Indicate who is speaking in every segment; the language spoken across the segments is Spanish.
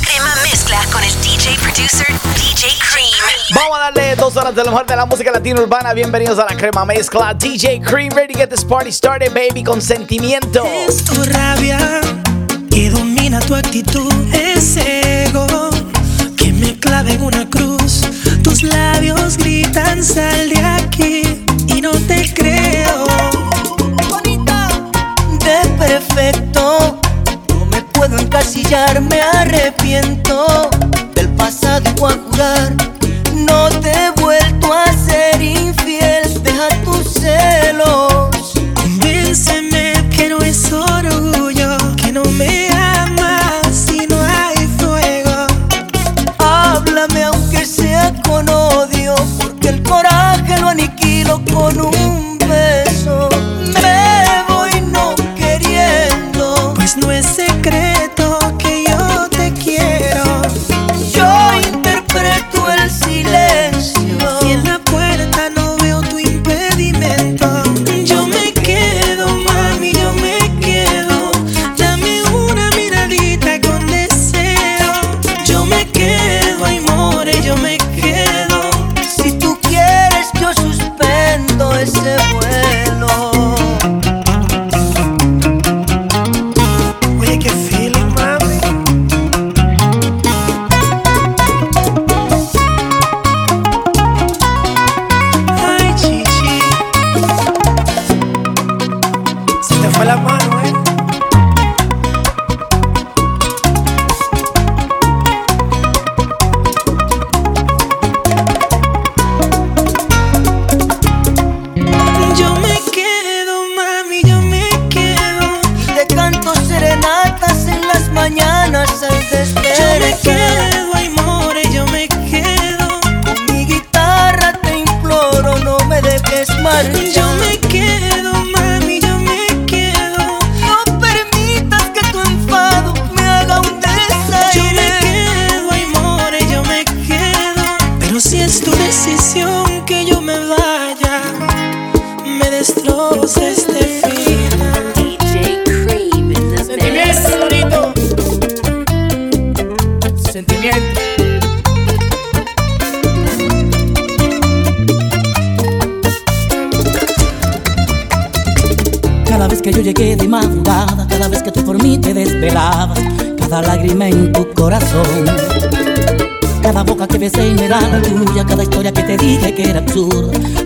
Speaker 1: crema mezcla con el DJ producer DJ Cream.
Speaker 2: Vamos a darle dos horas de lo mejor de la música latina urbana. Bienvenidos a la crema mezcla. DJ Cream, ready to get this party started, baby, con sentimiento.
Speaker 3: Es tu rabia que domina tu actitud, es ego que me clave en una cruz. Tus labios gritan, sal de aquí y no te creo.
Speaker 4: encasillar, me arrepiento del pasado y a jurar. No te he vuelto a ser infiel, deja tus celos.
Speaker 3: Convénceme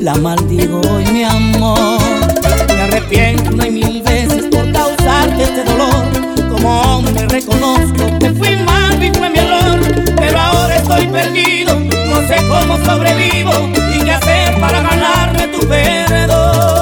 Speaker 3: la
Speaker 5: maldigo hoy mi amor. Me arrepiento una y mil veces por causarte este dolor. Como hombre reconozco que fui mal y fue mi error, pero ahora estoy perdido, no sé cómo sobrevivo y qué hacer para ganarme tu perdón.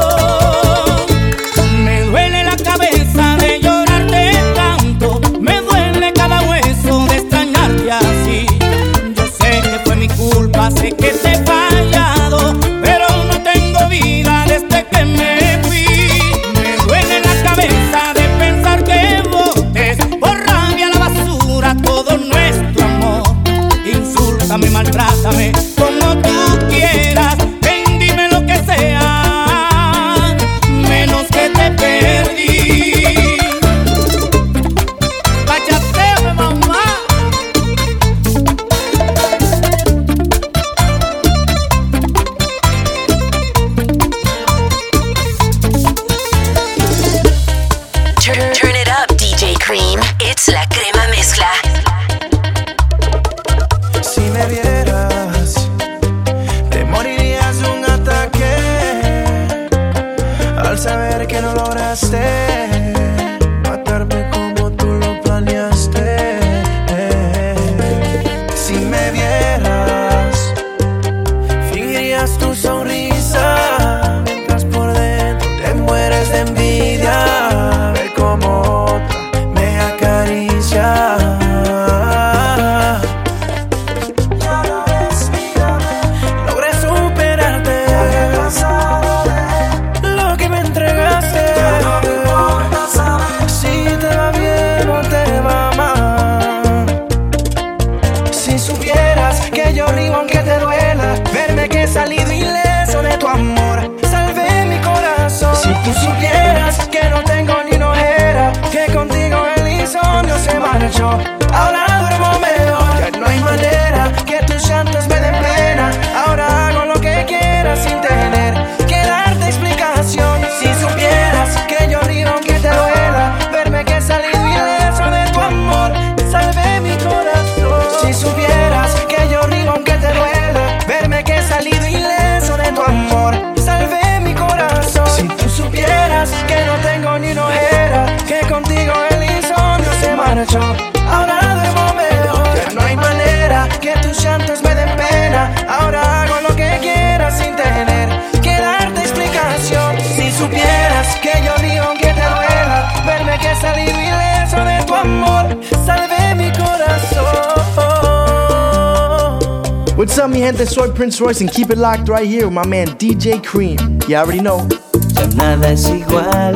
Speaker 6: soy Prince Royce and keep it locked right here with my man DJ Cream. You already know.
Speaker 7: Ya nada es igual,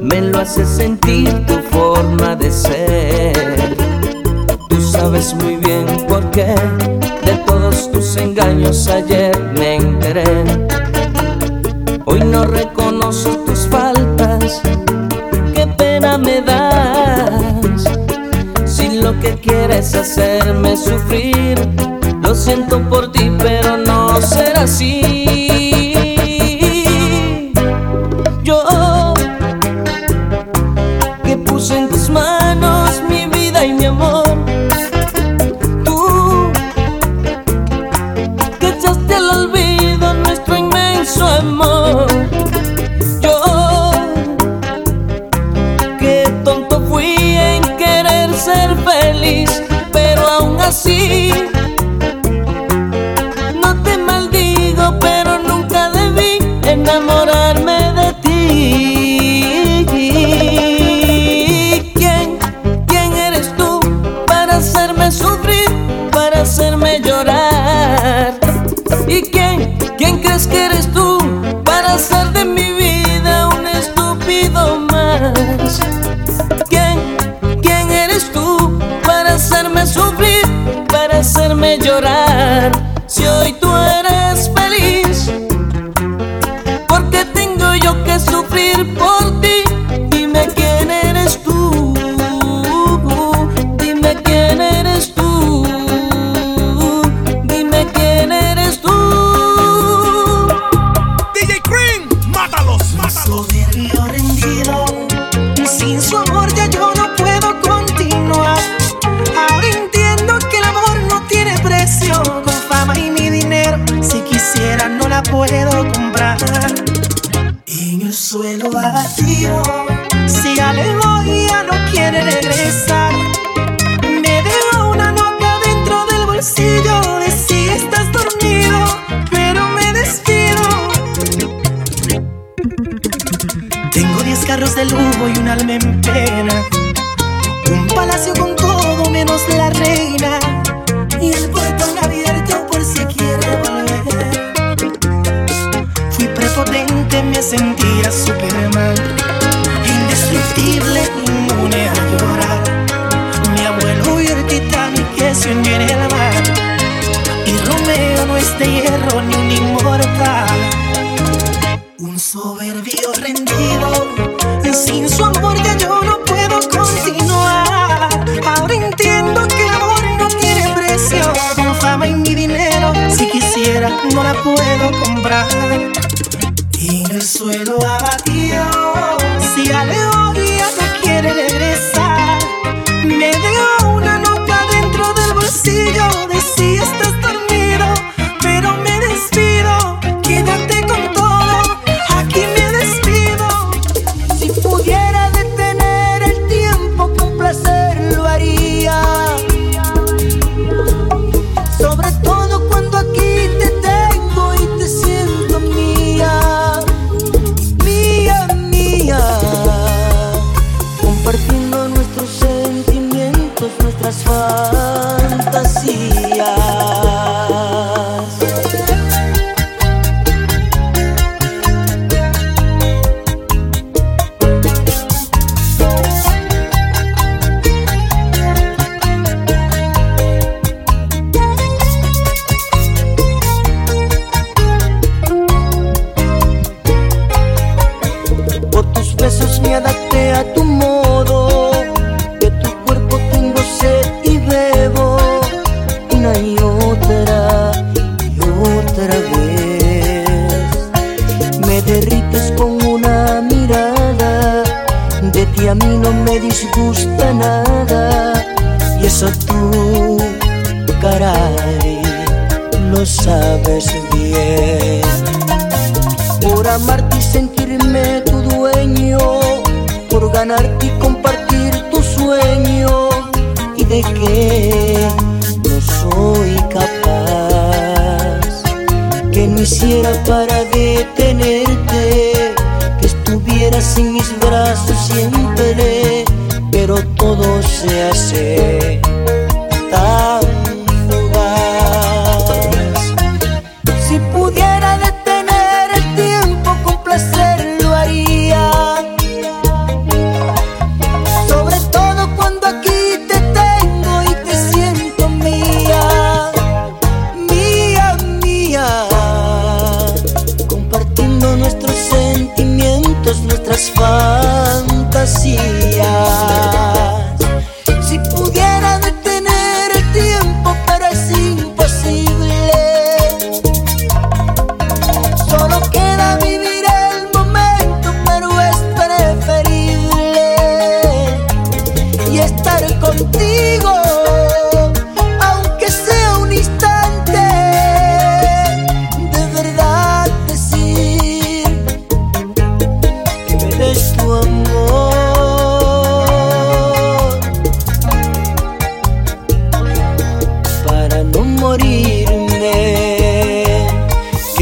Speaker 7: me lo hace sentir tu forma de ser. Tú sabes muy bien por qué de todos tus engaños ayer me enteré. Hoy no reconozco tus faltas, qué pena me das. Si lo que quieres hacerme sufrir, lo siento por ti, pero no será así.
Speaker 4: puedo comprar y en el suelo abatido. Si al día no quiere regresar, me dio una nota dentro del bolsillo de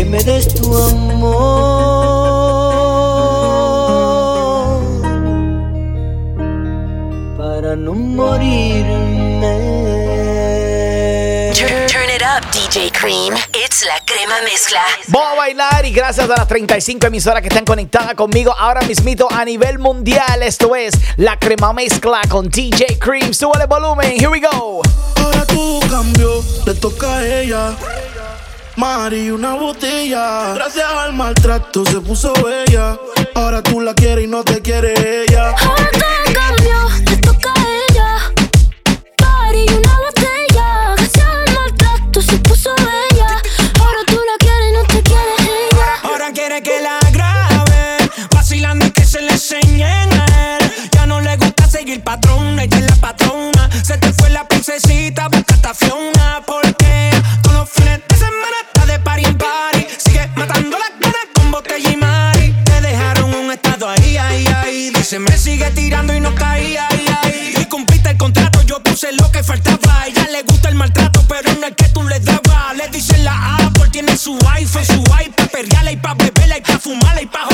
Speaker 4: me
Speaker 7: des tu amor. Para no morirme.
Speaker 1: Turn, turn it up, DJ Cream. It's la crema mezcla.
Speaker 2: Vamos a bailar y gracias a las 35 emisoras que están conectadas conmigo ahora mismito a nivel mundial. Esto es La Crema Mezcla con DJ Cream. Súbale el volumen. Here we go.
Speaker 8: Ahora tú cambio, le toca a ella. Mari, una botella. Gracias al maltrato se puso bella. Ahora tú la quieres y no te quiere ella.
Speaker 9: Ahora todo cambió, le toca a ella. Y una botella. Gracias al maltrato se puso bella. Ahora tú la quieres y no te quiere ella.
Speaker 10: Ahora quiere que la grabe, vacilando y que se le enseñen a él. Ya no le gusta seguir patrón, ella es la patrona. Se te fue la princesita, busca esta Fiona. Porque puse lo que faltaba. A ella le gusta el maltrato, pero no el que tú le dabas. Le dicen la Apple, tiene su iPhone, su iPad, perreala y pa' beberla y pa' fumarla y pa'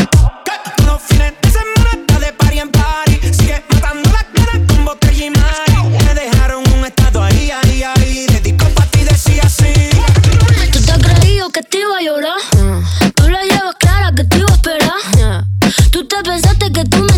Speaker 10: ¿Qué? Los fines de semana está de party en party. Sigue matando las ganas con botella y mari. Me dejaron un estado ahí, ahí, ahí. Dedicó pa' ti, decía así.
Speaker 9: Tú te has creído que te iba a llorar. Tú la llevas clara que te iba a esperar. Tú te pensaste que tú me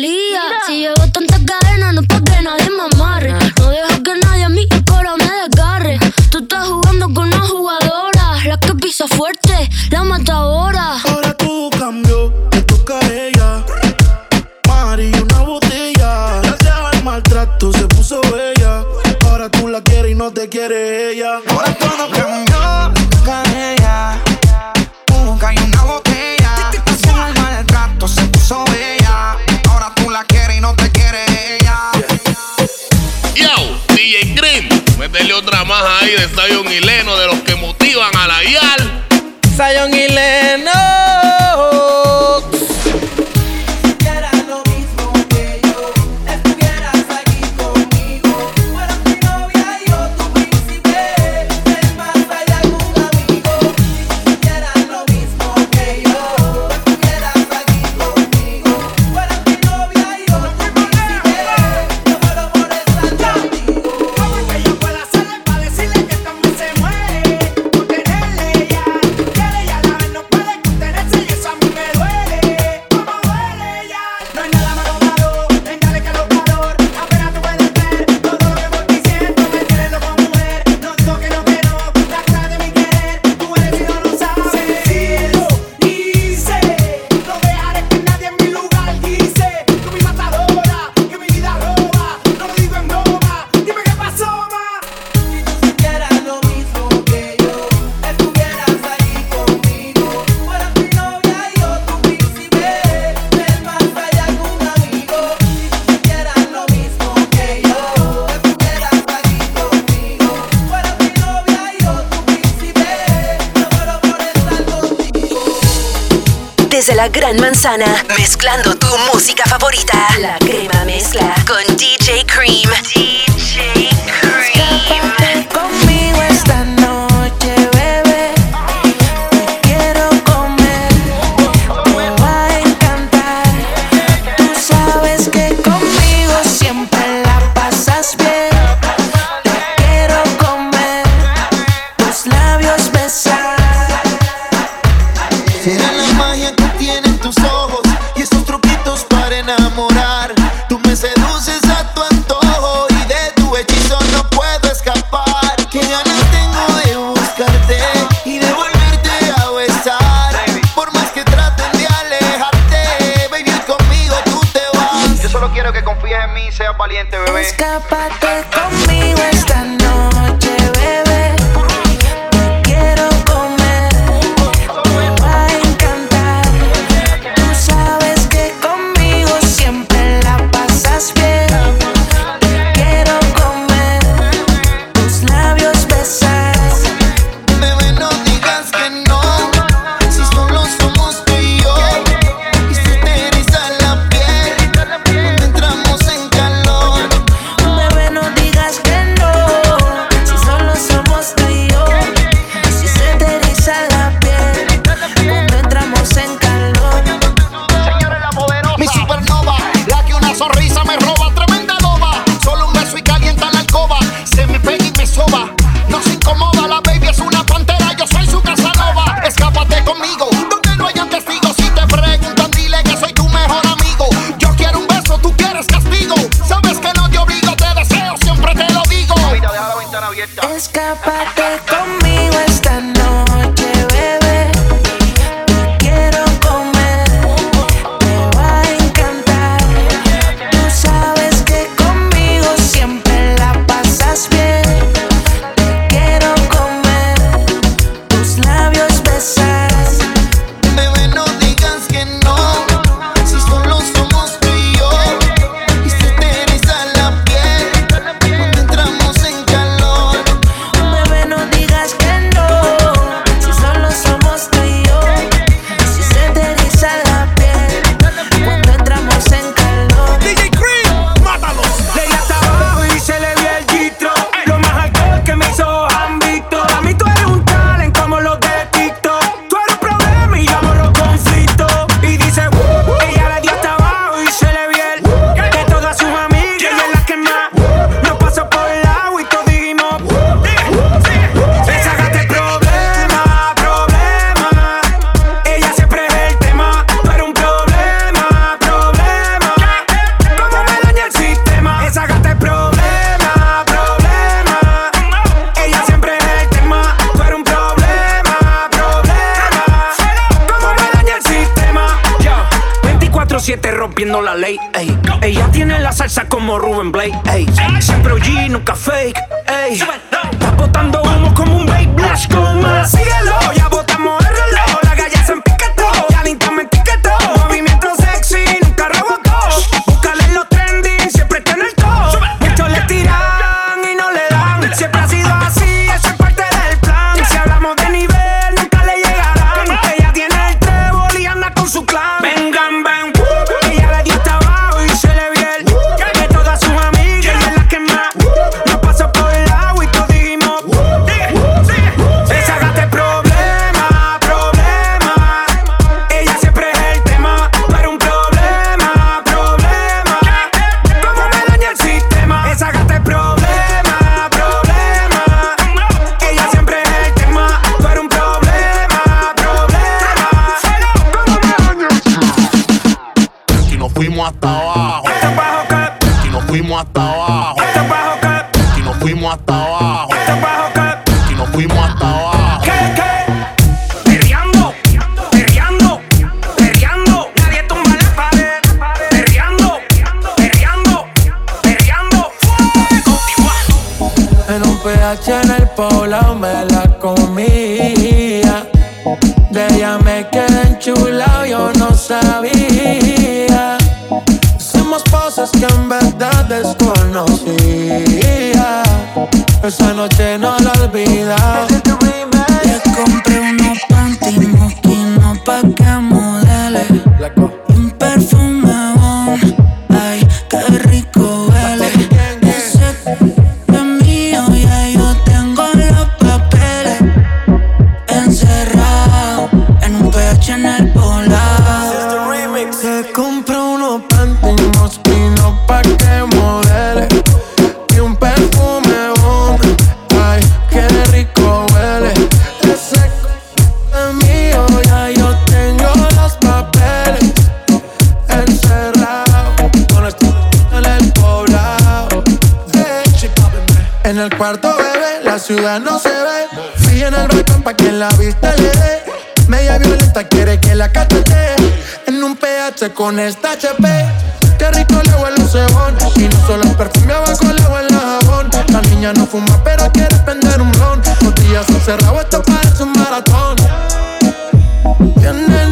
Speaker 9: Si llevo tantas cadenas, no es pa' que nadie me amarre. No dejo que nadie a mí el coro me desgarre. Tú estás jugando con una jugadora, la que pisa fuerte, la matadora.
Speaker 8: Ahora tú cambio, le toca a ella. Mari, una botella. Gracias al maltrato se puso bella. Ahora tú la quieres y no te quiere ella.
Speaker 11: Métele otra más ahí de Zion y Leno, de los que motivan a la YAL.
Speaker 10: Zion y Lennox. La
Speaker 1: Gran Manzana, mezclando tu música favorita. La crema mezcla
Speaker 12: En
Speaker 10: el
Speaker 13: cuarto bebé, la ciudad no se ve. Fui en el balcón pa' que la vista le dé. Media violenta quiere que la cachete. Con esta HP. Qué rico le huele un cebón. Y no solo el perfume abajo le huele el jabón. La niña no fuma, pero quiere prender un ron. Los días son cerrados, esto parece un maratón. Tiene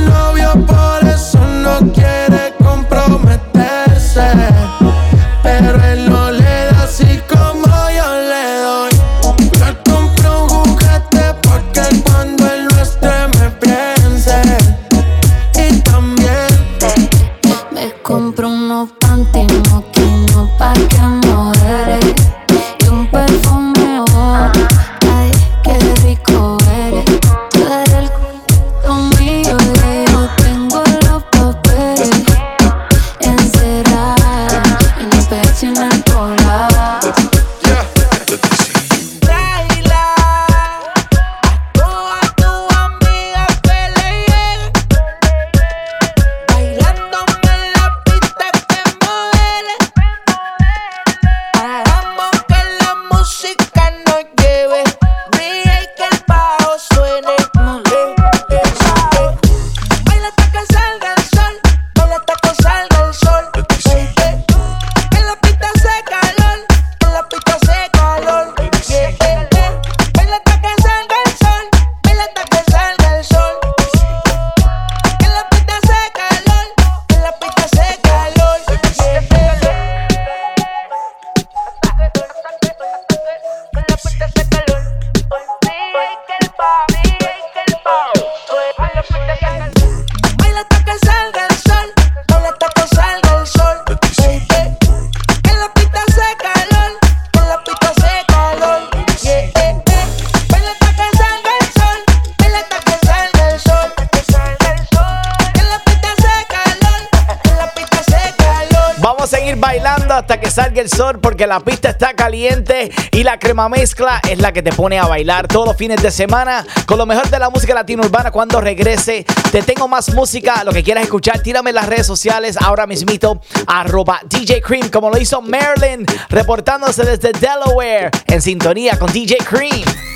Speaker 2: porque la pista está caliente y la crema mezcla es la que te pone a bailar todos los fines de semana con lo mejor de la música latina urbana cuando regrese. Te tengo más música, lo que quieras escuchar, tírame en las redes sociales ahora mismito, arroba DJ Cream, como lo hizo Marilyn, reportándose desde Delaware en sintonía con DJ Cream.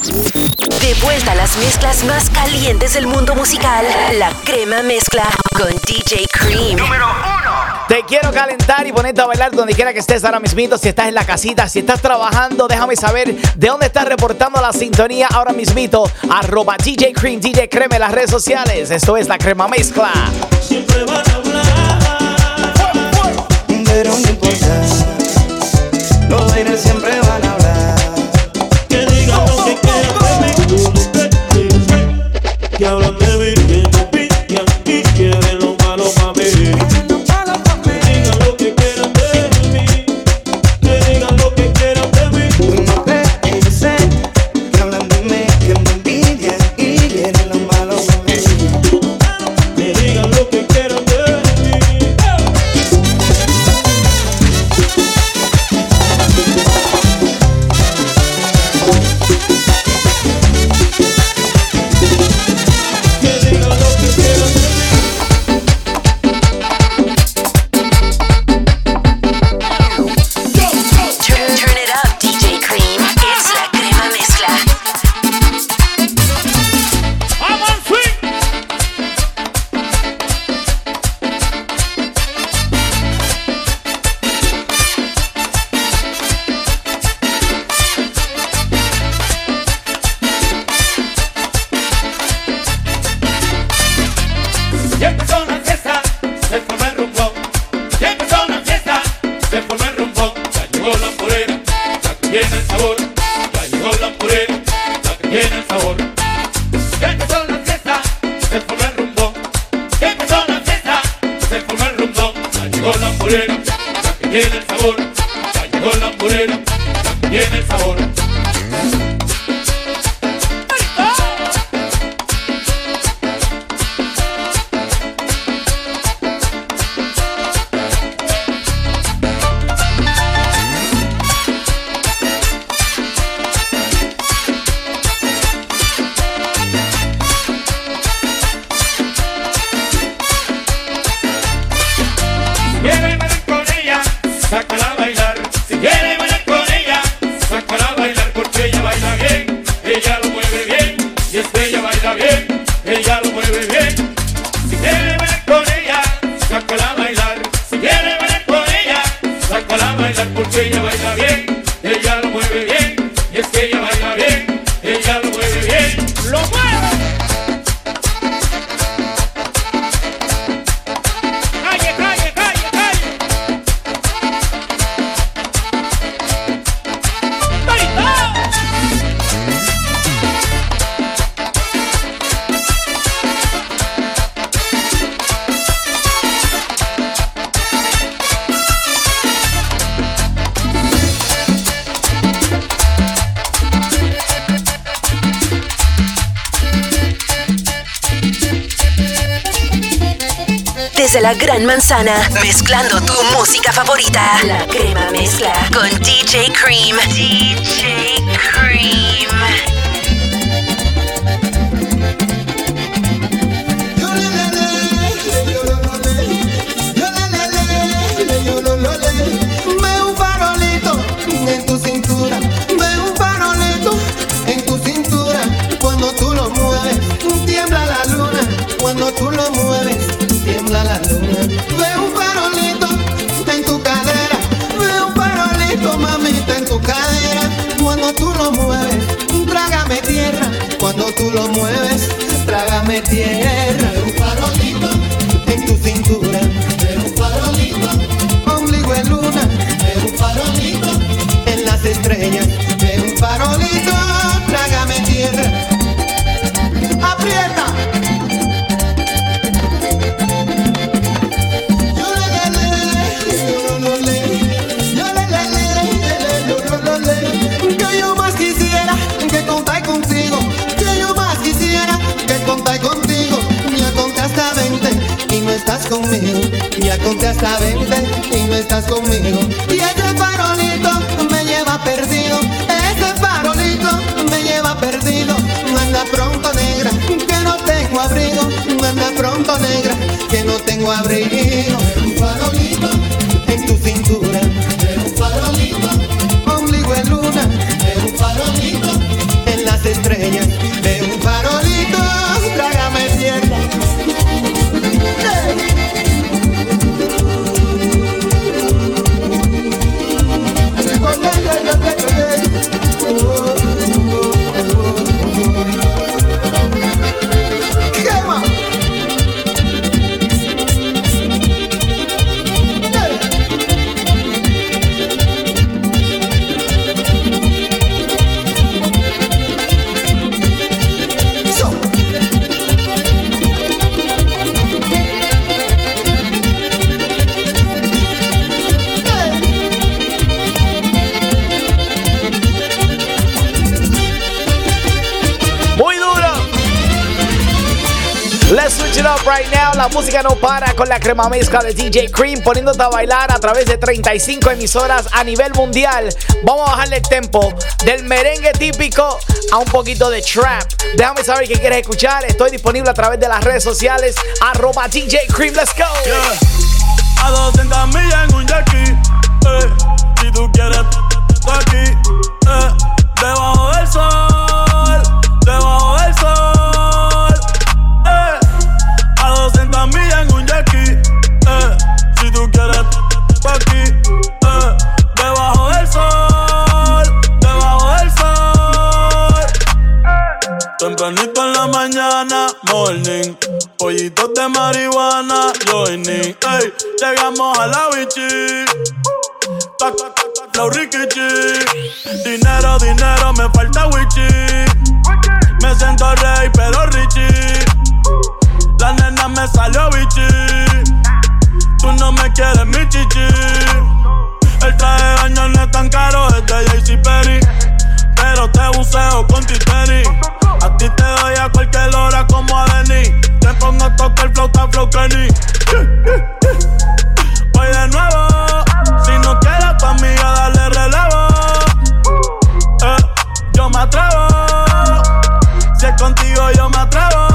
Speaker 1: De vuelta a las mezclas más calientes del mundo musical, la crema mezcla con DJ Cream.
Speaker 2: Te quiero calentar y ponerte a bailar donde quiera que estés ahora mismito. Si estás en la casita, si estás trabajando, déjame saber de dónde estás reportando la sintonía ahora mismito. Arroba DJ Cream, DJ Creme en las redes sociales. Esto es la crema mezcla.
Speaker 3: Siempre van a hablar, pero no importa. Los aires siempre van a
Speaker 1: la Gran Manzana, mezclando tu música favorita. La crema mezcla con DJ Cream. DJ Cream.
Speaker 14: Ve un farolito en tu cintura, ve un farolito en tu cintura. Cuando tú lo mueves, tiembla la luna. Cuando tú lo mueves, tiembla un farolito en tu cadera, ve un farolito, mamita, en tu cadera. Cuando tú lo mueves, trágame tierra. Cuando tú lo mueves, trágame tierra. Ve un farolito en tu cintura, ve un farolito ombligo en luna, veo un farolito en las estrellas, conmigo. Ya conté hasta 20 y no estás conmigo. Y ese farolito me lleva perdido. Ese farolito me lleva perdido. Anda pronto negra, que no tengo abrigo. Anda pronto negra, que no tengo abrigo. Un farolito en tu cintura. Un farolito, ombligo en luna. Un farolito
Speaker 2: La música no para con la crema mezcla de DJ Cream poniéndote a bailar a través de 35 emisoras a nivel mundial. Vamos a bajarle el tempo del merengue típico a un poquito de trap. Déjame saber qué quieres escuchar. Estoy disponible a través de las redes sociales. Arroba DJ Cream. Let's go.
Speaker 15: A 200 millas en un. Eh, si tú quieres. Eh, debajo del sol. Tempranito en la mañana, morning. Pollitos de marihuana, joining. Ey, llegamos a la bichi. Tac, tac, tac, rikichi. Dinero, dinero, me falta wichi. Me siento rey, pero richie. La nena me salió bichi. Tú no me quieres, mi chichi. El traje de baño no es tan caro, es de JC Perry. Pero te buceo con titeri. A ti te doy a cualquier hora como a Denny. Te pongo a tocar flauta, flow Kenny. Voy de nuevo. Si no quieres tu amiga, dale relevo. Eh, yo me atrevo. Si es contigo, yo me atrevo.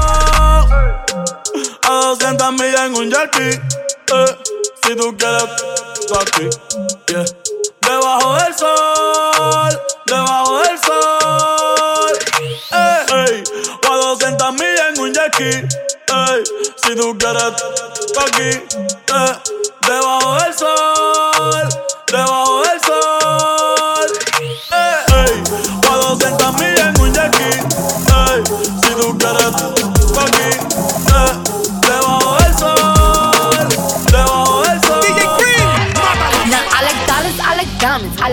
Speaker 15: A 200 millas en un jackie. Eh, si tú quieres, tú aquí. Yeah. Debajo del sol, debajo jackie. Ey, si tú quieres, aquí. Eh, debajo del sol,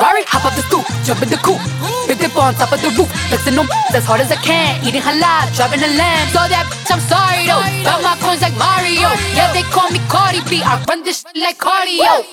Speaker 16: Ferrari, hop up the stoop, jump in the coupe, big dip on top of the roof, flexing them as hard as I can. Eating halal, driving a lamb. So that bitch, I'm sorry though. Got my coins like Mario. Yeah, they call me Cardi B. I run this shit like cardio.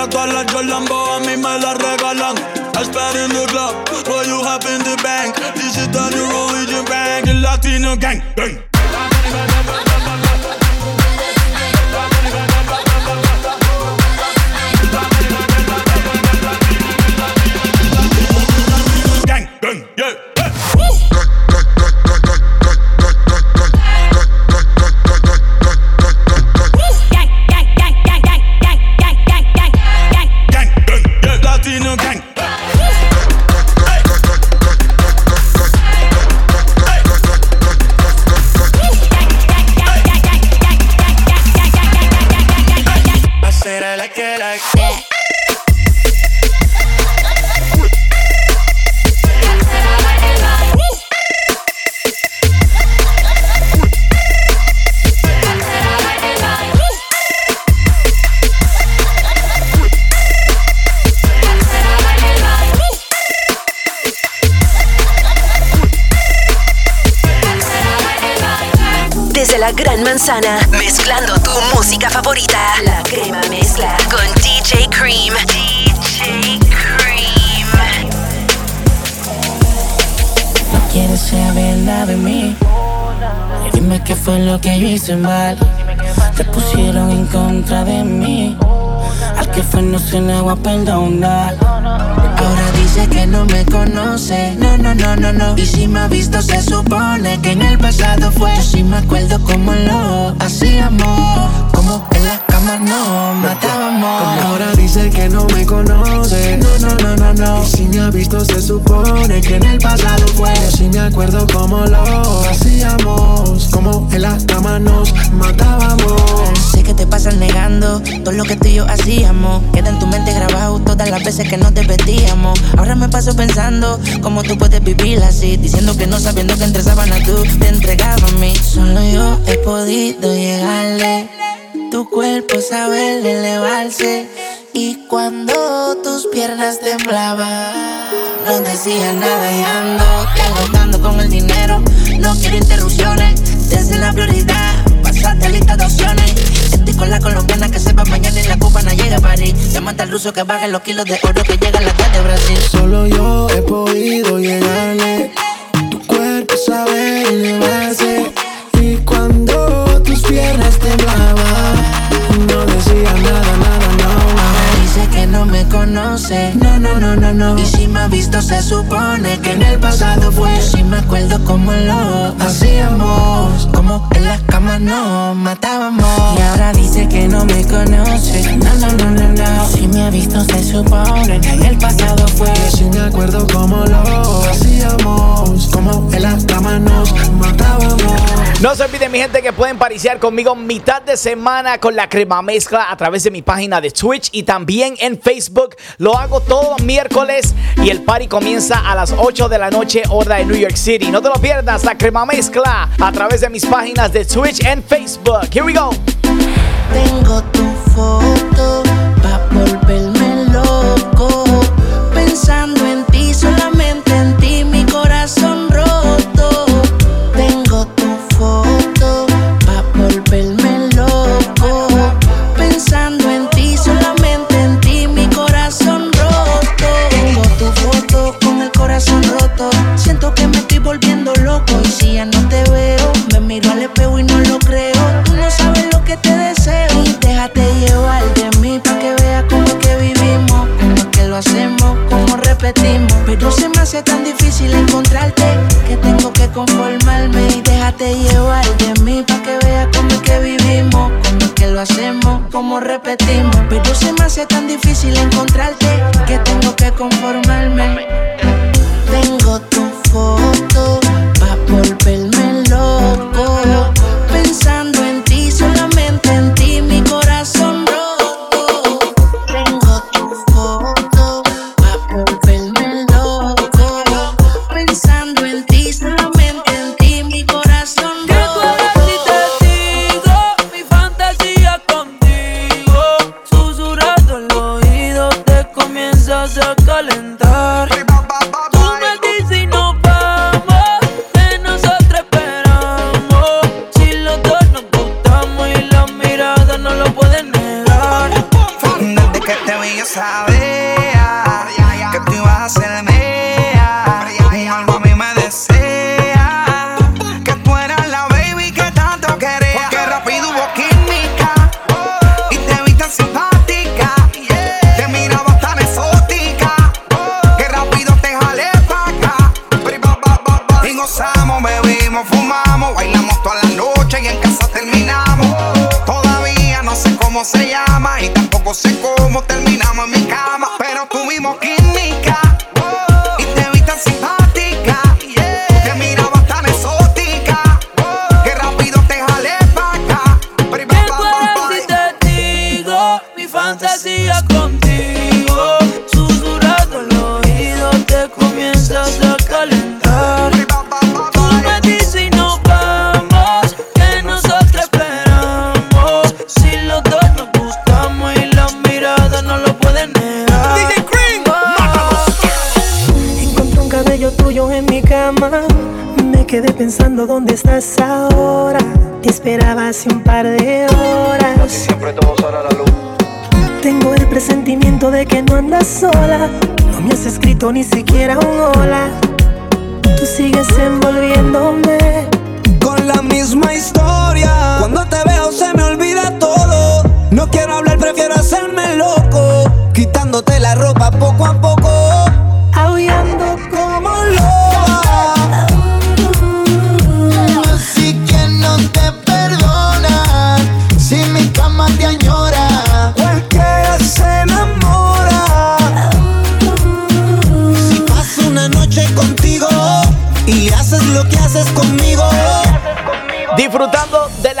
Speaker 15: Tú compras todas las Jordan, a mí me las regalan. I spend in the club, what you have in the bank. This is the new religion bank, el Latino gang. Gang,
Speaker 17: pensando cómo tú puedes vivir así. Diciendo que no sabiendo que entre sábanas tú te entregabas a mí. Solo yo he podido llegarle. Tu cuerpo sabe elevarse. Y cuando tus piernas temblaban, no decía nada y ando agotando con el dinero. No quiero interrupciones, desde la prioridad. Pasate lista de opciones. Con la colombiana que sepa mañana y la cubana llega a París. Llámate al ruso que baje los kilos de oro que llega a la de Brasil.
Speaker 18: Solo yo he podido llegarle. Tu cuerpo sabe elevarse. Y cuando tus piernas temblaban, no decía nada, nada, no.
Speaker 17: Dice que no me conoce. No, no, no, no, no. Y si me ha visto, se supone que en el pasado fue. Yo sí me acuerdo cómo lo hacíamos. Como en las camas nos matábamos. Y ahora dice que no me conoce. No, no, no, no, no. Si me ha visto, se supone que en el pasado fue.
Speaker 18: Yo sí me acuerdo cómo lo hacíamos. Como en la cama nos matábamos.
Speaker 2: No se olviden, mi gente, que pueden pariciar conmigo mitad de semana con la crema mezcla a través de mi página de Twitch y también en Facebook. Lo hago todos los miércoles y el party comienza a las 8 de la noche, hora de New York City. No te lo pierdas, la crema mezcla a través de mis páginas de Twitch and Facebook. Here we go.
Speaker 17: Tengo tu foto Tan difícil encontrarte que tengo que conformarme. Y déjate llevar de mí pa' que veas cómo es que vivimos, cómo es que lo hacemos, cómo repetimos. Pero se me hace tan difícil encontrarte que tengo que conformarme.
Speaker 19: Pensando dónde estás ahora. Te esperaba hace un par de horas.
Speaker 12: Siempre todo sale la luz.
Speaker 19: Tengo el presentimiento de que no andas sola. No me has escrito ni siquiera un hola. Tú sigues envolviéndome.
Speaker 20: Con la misma historia. Cuando te veo se me olvida todo. No quiero hablar, prefiero hacerme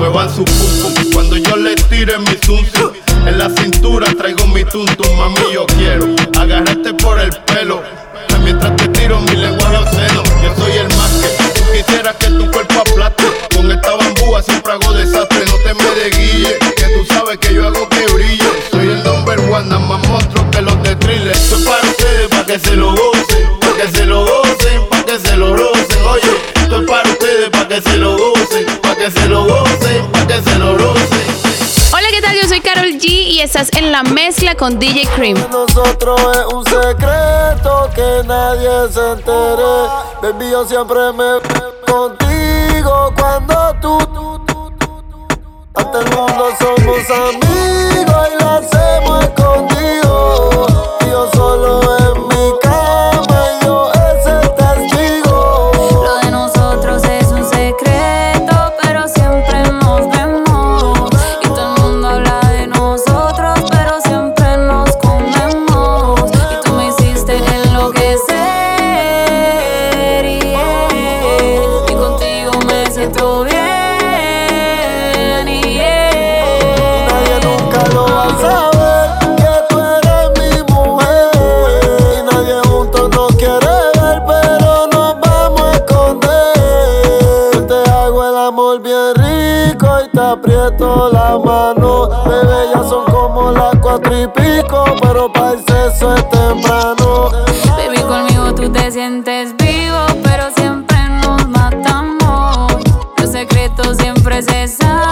Speaker 21: Muevan su pum cuando yo le tire mi zum. En la cintura traigo mi tuntum, mami yo quiero agarrarte por el pelo. Mientras te tiro mi lenguaje obsceno, yo soy el más que tú quisieras que tu cuerpo aplaste. Con esta bambúa siempre hago desastre, no te me de guille, que tú sabes que yo hago que brille. Soy el number one, nada más monstruo que los de thriller. Esto es para ustedes, para que se lo gocen, para que se lo gocen, para que se lo rocen. Oye, esto es para ustedes, para que se lo gocen, para que se lo gocen,
Speaker 22: G y estás en la mezcla con DJ Cream.
Speaker 23: Nosotros es un secreto que nadie se entere. Baby, yo siempre me contigo cuando tú. Ante el mundo somos amigos y lo hacemos escondido. Rico y te aprieto la mano. Bebé, ya son como las cuatro y pico, pero para el sexo es temprano.
Speaker 24: Baby, conmigo tú te sientes vivo, pero siempre nos matamos. Los secretos siempre se saben,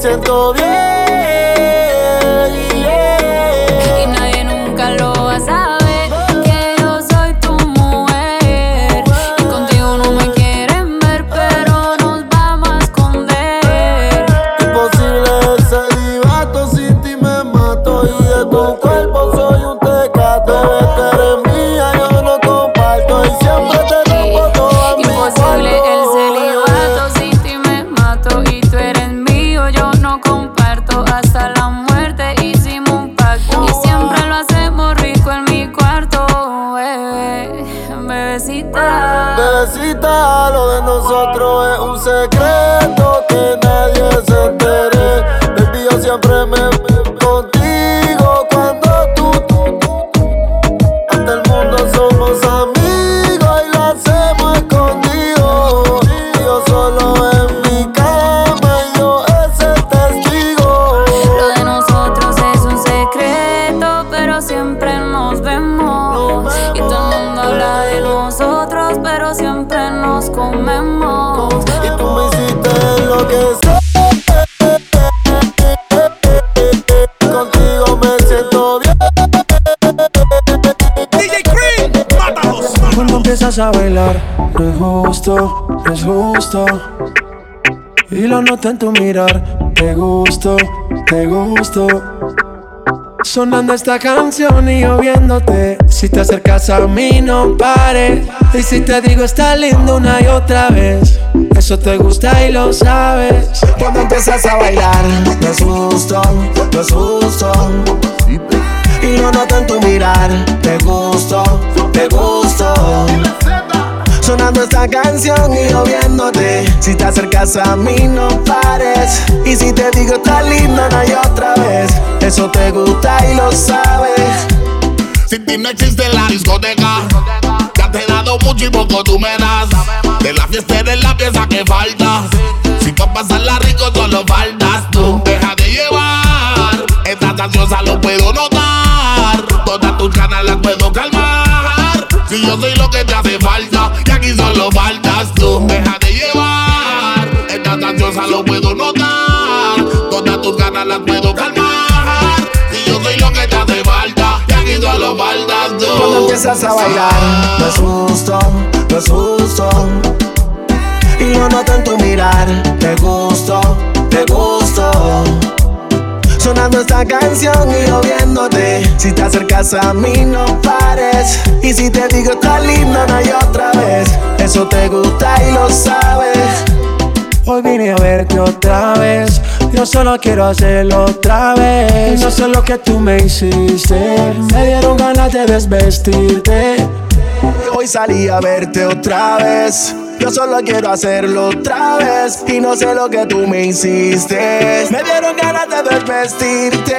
Speaker 23: siento bien.
Speaker 13: A bailar, no es justo, no es justo. Y lo noto en tu mirar, te gusto, te gusto. Sonando esta canción y yo viéndote. Si te acercas a mí, no pares. Y si te digo, está lindo una y otra vez. Eso te gusta y lo sabes.
Speaker 20: Cuando empiezas a bailar, justo, no es justo. Y lo noto en tu mirar, te gusto, te gusto. Sonando esta canción y yo viéndote. Si te acercas a mí, no pares. Y si te digo, está lindo una y otra vez. Eso te gusta y lo sabes.
Speaker 25: Sin ti no existe la discoteca. Ya te he dado mucho y poco tú me das. De la fiesta eres la pieza que falta. Si pa' pasarla rico solo faltas tú. Deja de llevar. Estás ansiosa lo puedo notar. Todas tus ganas las puedo calmar. Si yo soy lo que te hace falta.
Speaker 20: Empiezas a bailar, no es justo, no es justo. Y lo noto en tu mirar, te gusto, te gusto. Sonando esta canción y yo viéndote. Si te acercas a mí, no pares. Y si te digo, está lindo una y otra vez. Eso te gusta y lo sabes.
Speaker 13: Hoy vine a verte otra vez. Yo solo quiero hacerlo otra vez. No sé lo que tú me hiciste. Me dieron ganas de desvestirte.
Speaker 20: Hoy salí a verte otra vez. Yo solo quiero hacerlo otra vez. Y no sé lo que tú me hiciste. Me dieron ganas de desvestirte.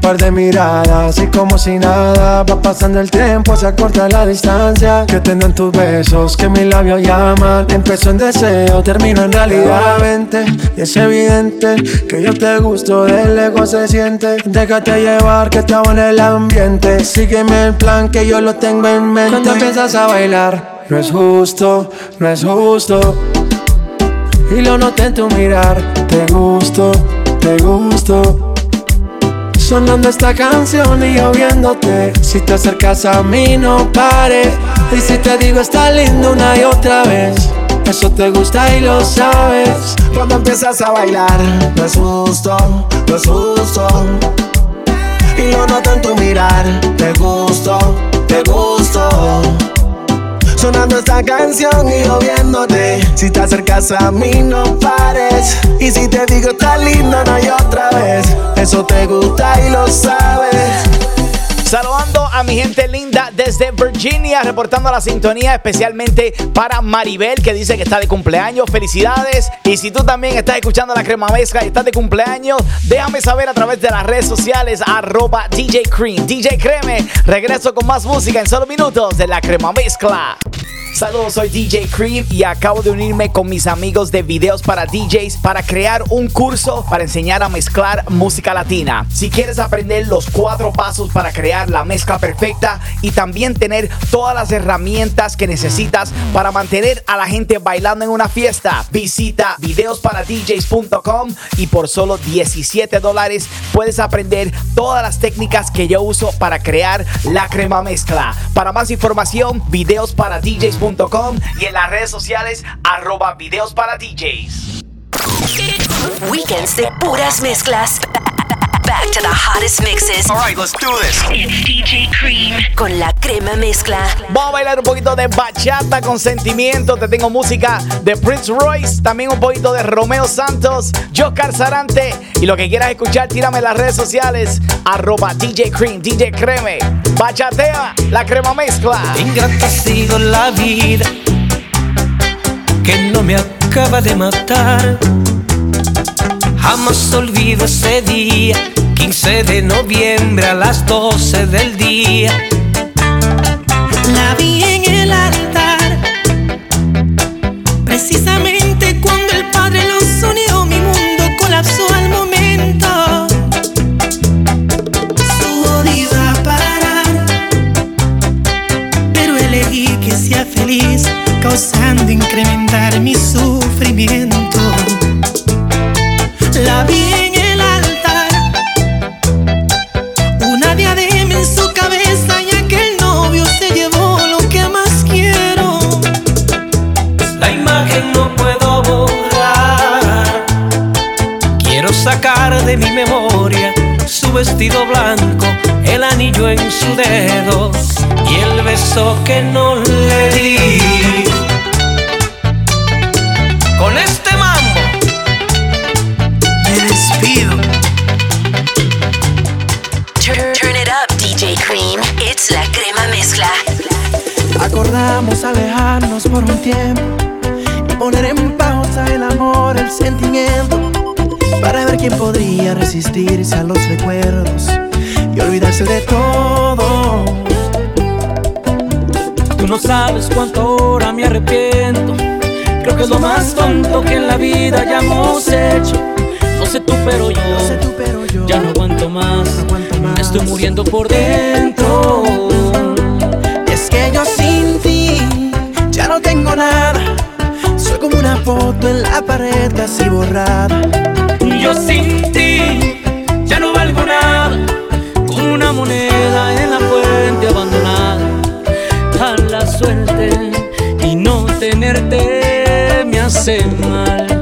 Speaker 13: Un par de miradas y como si nada Va pasando el tiempo, se acorta la distancia. Que tengan tus besos, que mis labios llaman. Empezó en deseo, termino en realidad. Vente, y es evidente Que yo te gusto, de lejos se siente. Déjate llevar, que estaba en el ambiente. Sígueme el plan, que yo lo tengo en mente. Cuando empiezas a bailar No es justo, no es justo. Y lo noté en tu mirar. Te gusto, te gusto Sonando esta canción y yo viéndote Si te acercas a mí no pares Y si te digo está lindo una y otra vez Eso te gusta y lo sabes
Speaker 20: Cuando empiezas a bailar, justo, no es justo. Y lo noto en tu mirar, te gusto, te gusto. Sonando esta canción y yo viéndote. Si te acercas a mí, no pares. Y si te digo, está lindo una y otra vez. Eso te gusta y lo sabes.
Speaker 2: Saludando mi gente linda desde Virginia, reportando la sintonía especialmente para Maribel que dice que está de cumpleaños. Felicidades. Y si tú también estás escuchando la crema mezcla y estás de cumpleaños, déjame saber a través de las redes sociales arroba DJ Cream. DJ Creme, regreso con más música en solo minutos de la crema mezcla. Saludos, soy DJ Cream y acabo de unirme con mis amigos de videos para DJs para crear un curso para enseñar a mezclar música latina. Si quieres aprender los cuatro pasos para crear la mezcla perfecta y también tener todas las herramientas que necesitas para mantener a la gente bailando en una fiesta, visita videosparadjs.com y por solo 17 dólares puedes aprender todas las técnicas que yo uso para crear la crema mezcla. Para más información, videosparadjs.com y en las redes sociales arroba videos para DJs.
Speaker 1: Weekends de puras mezclas. Back to the hottest mixes.
Speaker 26: All right, let's do this.
Speaker 1: It's DJ Cream con la crema mezcla.
Speaker 2: Vamos a bailar un poquito de bachata con sentimiento. Te tengo música de Prince Royce, también un poquito de Romeo Santos, Joscar Sarante. Y lo que quieras escuchar, tírame en las redes sociales. Arroba DJ Cream, DJ Creme. Bachatea, la crema mezcla.
Speaker 7: Ingrata ha sido la vida que no me acaba de matar. Jamás olvido ese día, 15 de noviembre a las 12 del día.
Speaker 3: La vi en el altar, precisamente cuando el Padre los unió, mi mundo colapsó al momento. Su odio iba a parar, pero elegí que sea feliz, causando incrementar mi sufrimiento. La vi
Speaker 7: de mi memoria su vestido blanco, el anillo en su dedo y el beso que no le di. Con este mambo me despido.
Speaker 1: Turn, turn it up, DJ Cream. It's la crema mezcla.
Speaker 27: Acordamos alejarnos por un tiempo y poner en pausa el amor, el sentimiento, para ver quién podría resistirse a los recuerdos y olvidarse de todo.
Speaker 7: Tú no sabes cuánto ahora me arrepiento. Creo que es lo más tonto que en la vida hayamos hecho. No sé tú, pero yo, ya no aguanto más. Me estoy muriendo por dentro.
Speaker 27: Es que yo sin ti ya no tengo nada. Soy como una foto en la pared casi borrada.
Speaker 7: Yo sin ti ya no valgo nada. Como una moneda en la fuente abandonada. A la suerte y no tenerte me hace mal.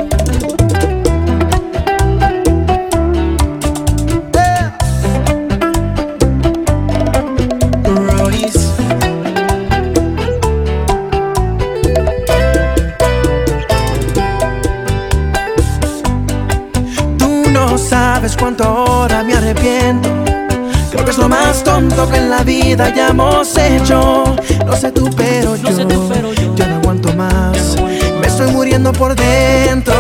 Speaker 27: Que en la vida hayamos hecho. No sé tú, pero yo, ya no aguanto más. Me estoy muriendo por dentro.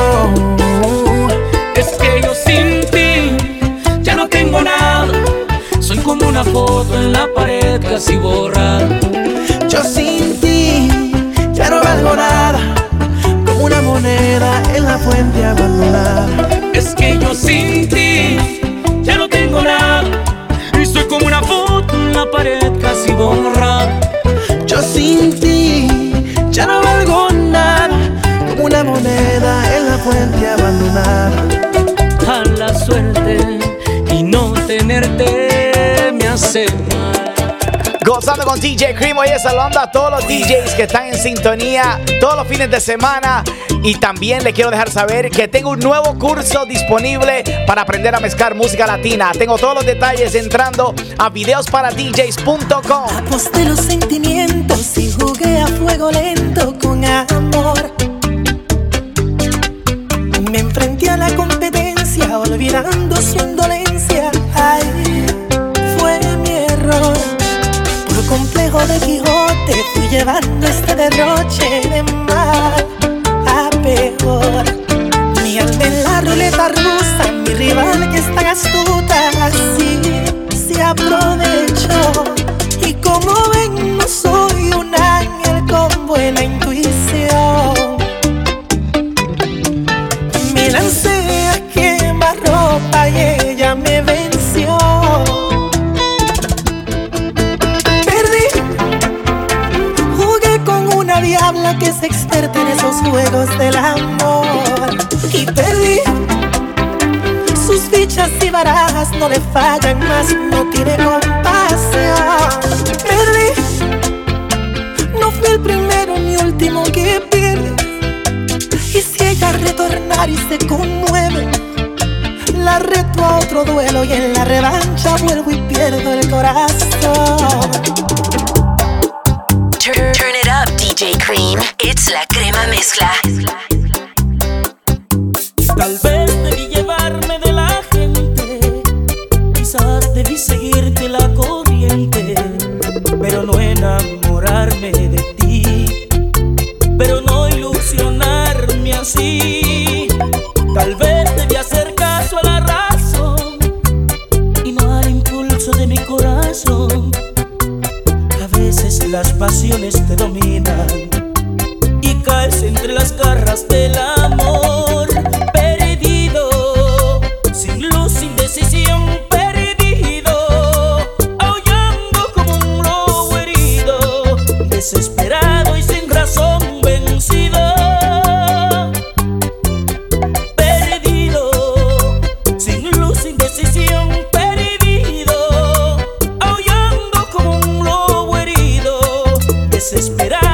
Speaker 7: Es que yo sin ti ya no tengo nada. Soy como una foto en la pared casi borrada.
Speaker 27: Yo sin ti ya no valgo nada. Como una moneda en la fuente abandonada.
Speaker 7: A la suerte y no tenerte me hace mal.
Speaker 2: Gozando con DJ Cream, oye, saludando a todos los DJs que están en sintonía todos los fines de semana. Y también le quiero dejar saber que tengo un nuevo curso disponible para aprender a mezclar música latina. Tengo todos los detalles entrando a videosparadjs.com.
Speaker 3: Aposté los sentimientos y jugué a fuego lento con amor. Olvidando su indolencia. Ay, fue mi error. Por complejo de Quijote fui llevando este derroche de mal a peor. Mi alma en la ruleta rusa, mi rival que es tan astuta, así se aprovechó. Experta en esos juegos del amor. Y perdí, sus fichas y barajas no le fallan más, no tiene compasión. Perdí, no fui el primero ni último que pierde. Y si ella retornar y se conmueve, la reto a otro
Speaker 1: duelo y en la revancha vuelvo y pierdo el corazón.
Speaker 4: Turn it up, DJ Cream. La crema mezcla.
Speaker 3: Desesperado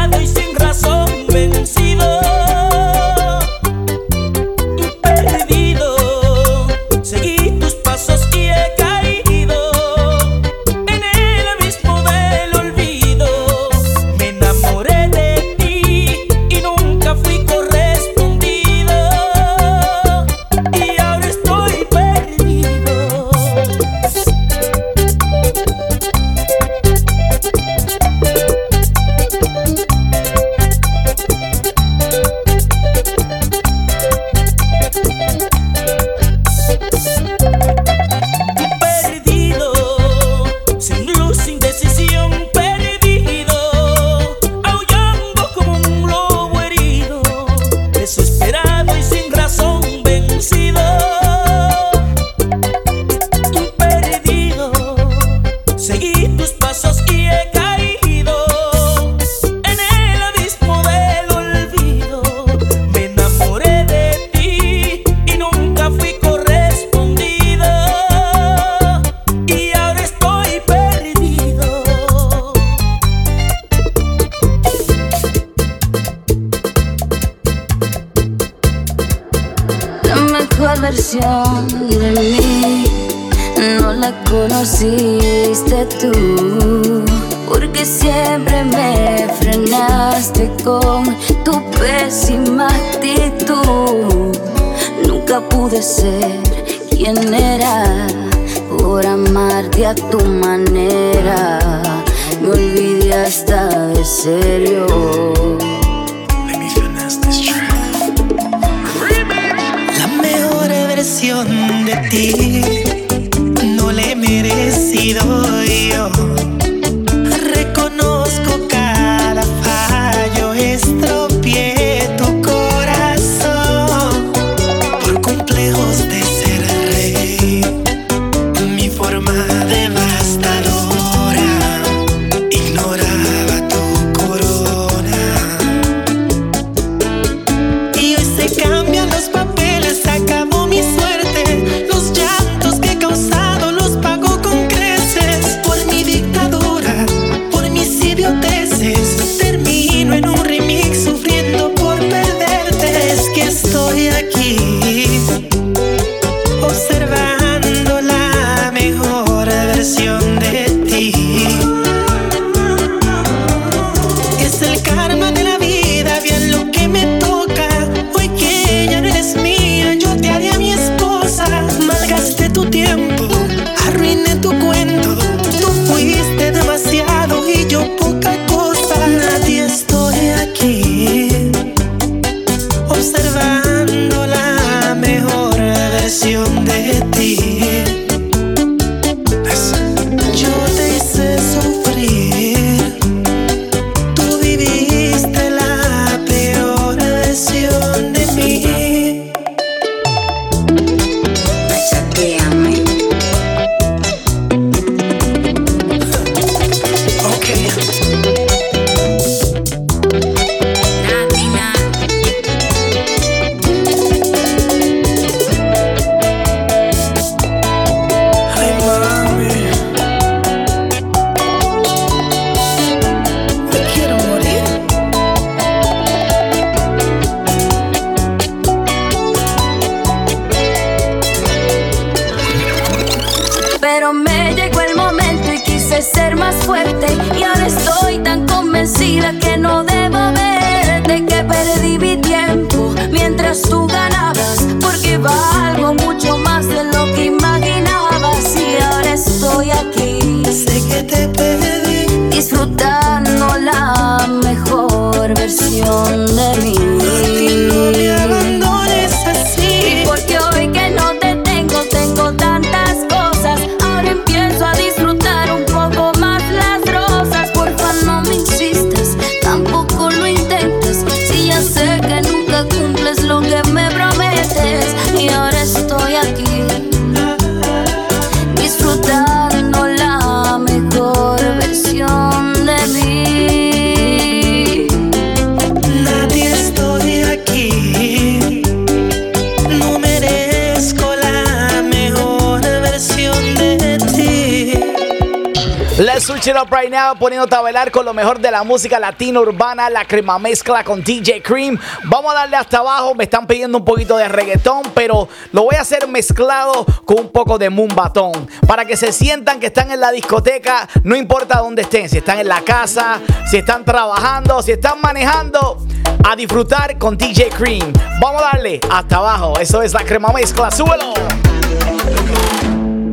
Speaker 2: up right now, poniéndote a bailar con lo mejor de la música latina urbana, la crema mezcla con DJ Cream. Vamos a darle hasta abajo, me están pidiendo un poquito de reggaetón, pero lo voy a hacer mezclado con un poco de mumbatón, para que se sientan que están en la discoteca, no importa dónde estén, si están en la casa, si están trabajando, si están manejando, a disfrutar con DJ Cream. Vamos a darle hasta abajo, eso es la crema mezcla, súbelo.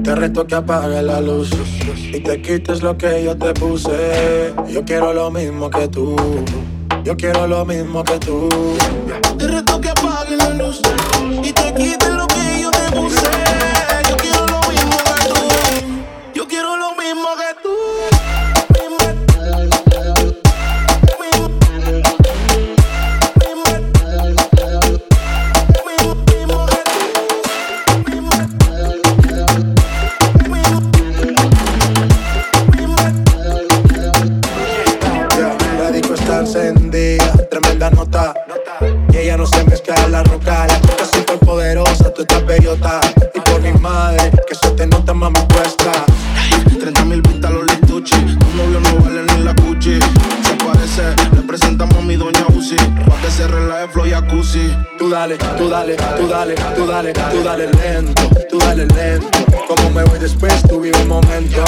Speaker 13: Te reto que apagues la luz y te quites lo que yo te puse. Yo quiero lo mismo que tú. Yo quiero lo mismo que tú. Está encendida, tremenda nota. Y ella no se mezcla en la roca. La chica súper poderosa, tú estás bellota. Y por mi madre, que se te nota mami puesta.
Speaker 28: 30 mil vistas los lituchi. Tu novio no vale ni la cuchi. Se parece, le presentamos a mi doña Uzi. Pa' que se relaje flow jacuzzi.
Speaker 13: Tú dale, tú dale, tú dale, tú dale, tú dale lento, tú dale lento. Como me voy después, tú vive un momento.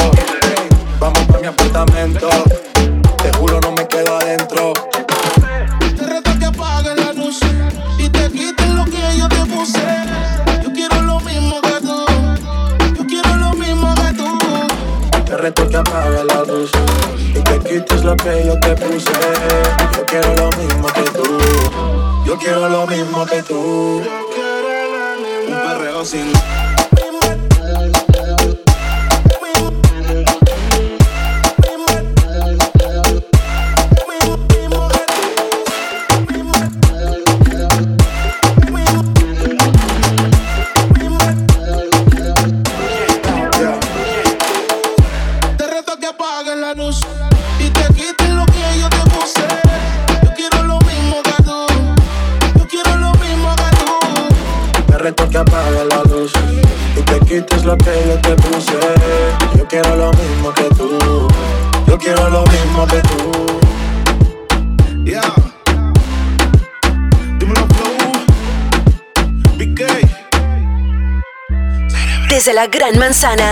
Speaker 29: Manzana,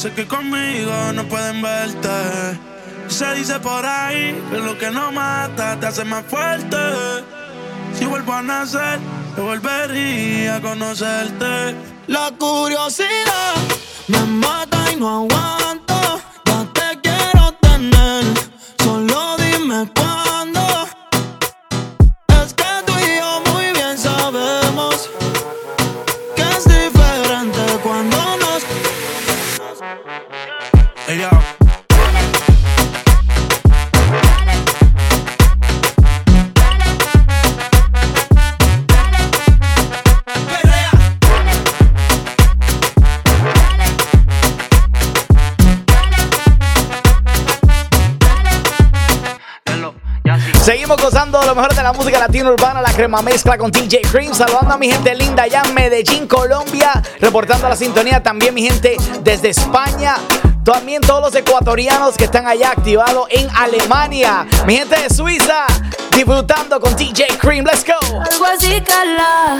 Speaker 30: Sé que
Speaker 15: conmigo no pueden verte. Se dice por ahí que lo que no mata te hace más fuerte. Si vuelvo a nacer, yo volvería a conocerte.
Speaker 29: La curiosidad me mata y no aguanto. Ya te quiero tener, solo dime cuándo.
Speaker 2: Latina urbana, la crema mezcla con DJ Cream. Saludando a mi gente linda allá en Medellín, Colombia. Reportando la sintonía también mi gente desde España. También todos los ecuatorianos que están allá activados en Alemania. Mi gente de Suiza, disfrutando con DJ Cream. Let's go.
Speaker 24: Algo así, cala,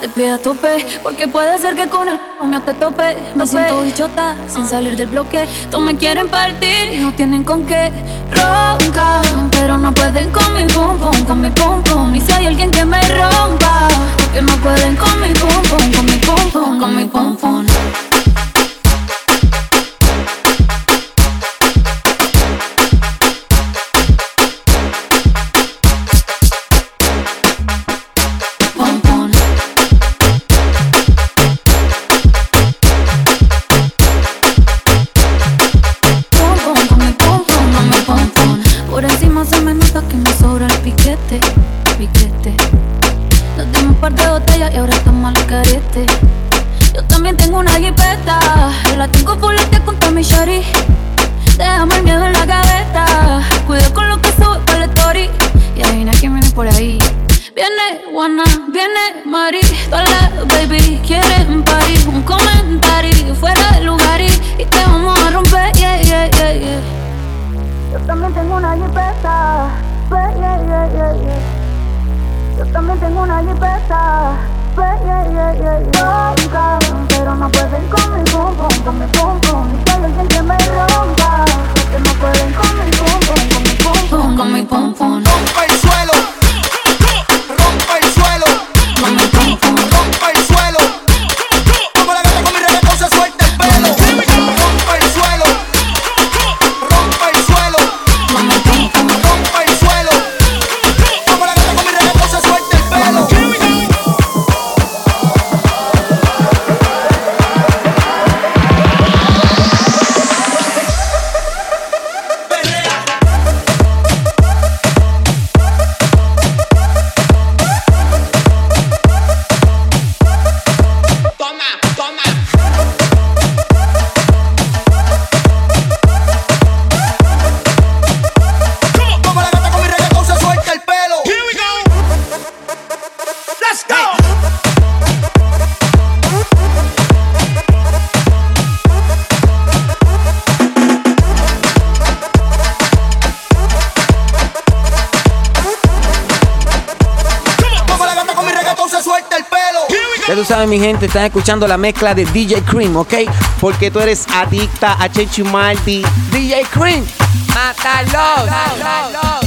Speaker 24: te pide a tope, porque puede ser que con el no te tope. Me siento bichota, sin salir del bloque. Todos me quieren partir y no tienen con qué. Roncan, pero no pueden con mi pum pum, con mi pum pum. Y si hay alguien que me rompa, porque no pueden con mi pum pum, con mi pum pum, con mi pum pum. Pum, jipeta, yeah, yeah, yeah, pero no pueden con mi pum pum, con mi pum pum. Y hay alguien que me rompa, que no pueden con mi pum pum, con mi pum pum, con mi pum pum.
Speaker 31: Rompa el suelo,
Speaker 1: gente, están escuchando la mezcla de DJ Cream, ¿ok? Porque tú eres adicta a Chechu Maldi. DJ Cream, mátalo.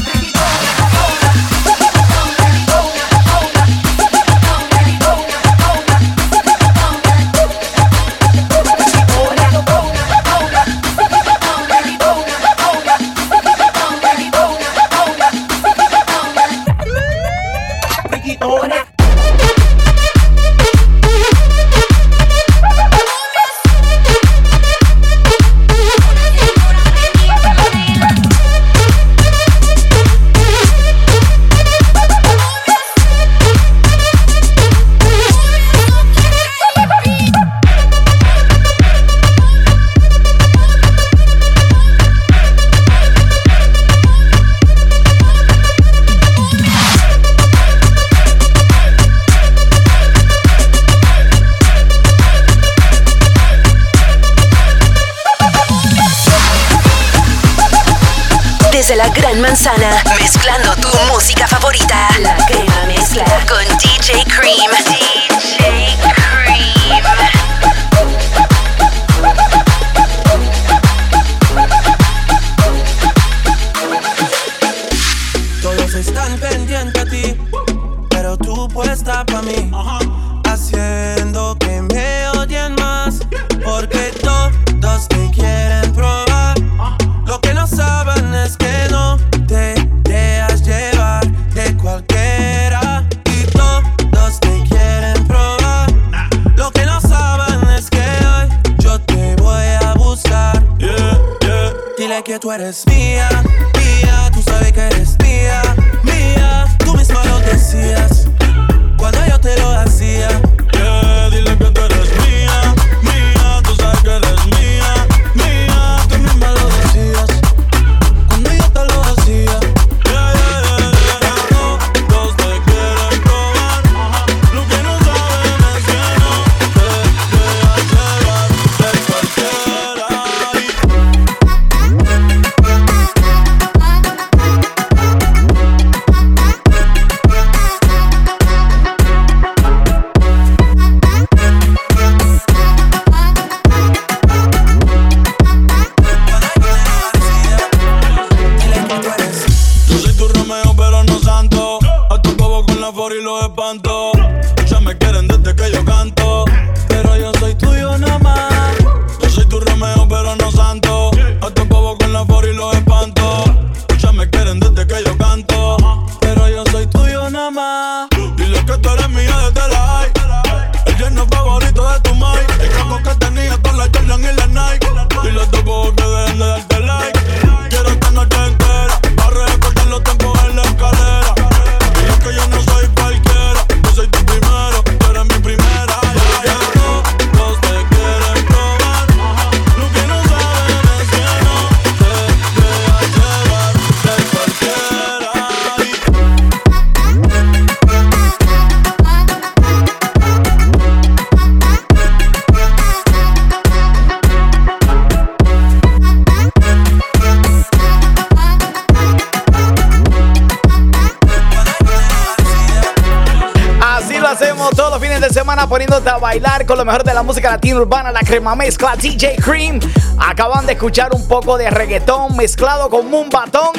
Speaker 2: Urbana, la crema mezcla DJ Cream. Acaban de escuchar un poco de reggaetón mezclado con un batón.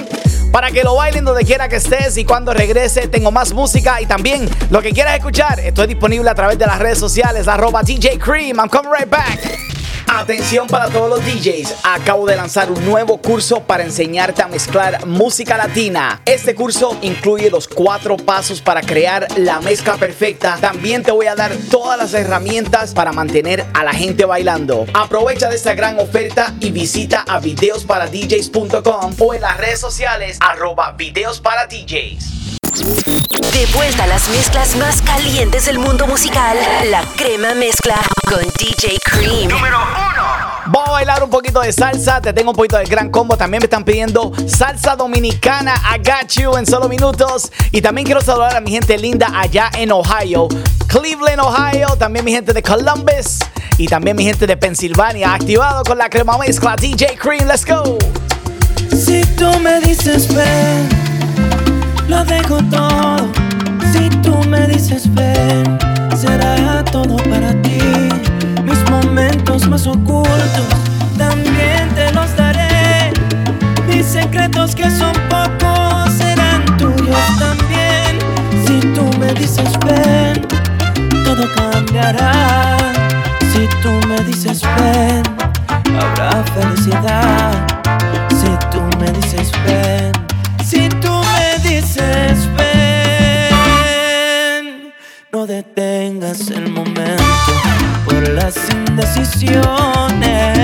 Speaker 2: Para que lo bailen donde quiera que estés y cuando regrese tengo más música y también lo que quieras escuchar. Estoy disponible a través de las redes sociales, arroba DJ Cream. I'm coming right back. Atención para todos los DJs, acabo de lanzar un nuevo curso para enseñarte a mezclar música latina. Este curso incluye los cuatro pasos para crear la mezcla perfecta. También te voy a dar todas las herramientas para mantener a la gente bailando. Aprovecha de esta gran oferta y visita a videosparadjs.com o en las redes sociales arroba videos para DJs.
Speaker 1: De vuelta a las mezclas más calientes del mundo musical, la crema mezcla con DJ Cream. Número
Speaker 2: Vamos a bailar un poquito de salsa. Te tengo un poquito de gran combo. También me están pidiendo salsa dominicana. I got you en solo minutos. Y también quiero saludar a mi gente linda allá en Ohio, Cleveland, Ohio. También mi gente de Columbus. Y también mi gente de Pensilvania. Activado con la crema mezcla DJ Cream. Let's go.
Speaker 3: Si tú me dices ven, lo dejo todo. Si tú me dices ven, será todo para ti. Mis momentos más ocultos también te los daré. Mis secretos que son pocos serán tuyos también. Si tú me dices ven, todo cambiará. Si tú me dices ven, habrá felicidad. Si tú me dices ven, si tú me dices ven, no detengas el las indecisiones.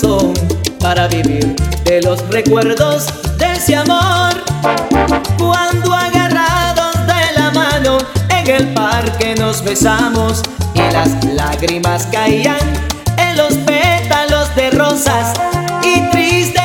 Speaker 3: corazón
Speaker 32: para vivir de los recuerdos de ese amor. Cuando agarrados de la mano en el parque nos besamos y las lágrimas caían en los pétalos de rosas y
Speaker 20: tristes.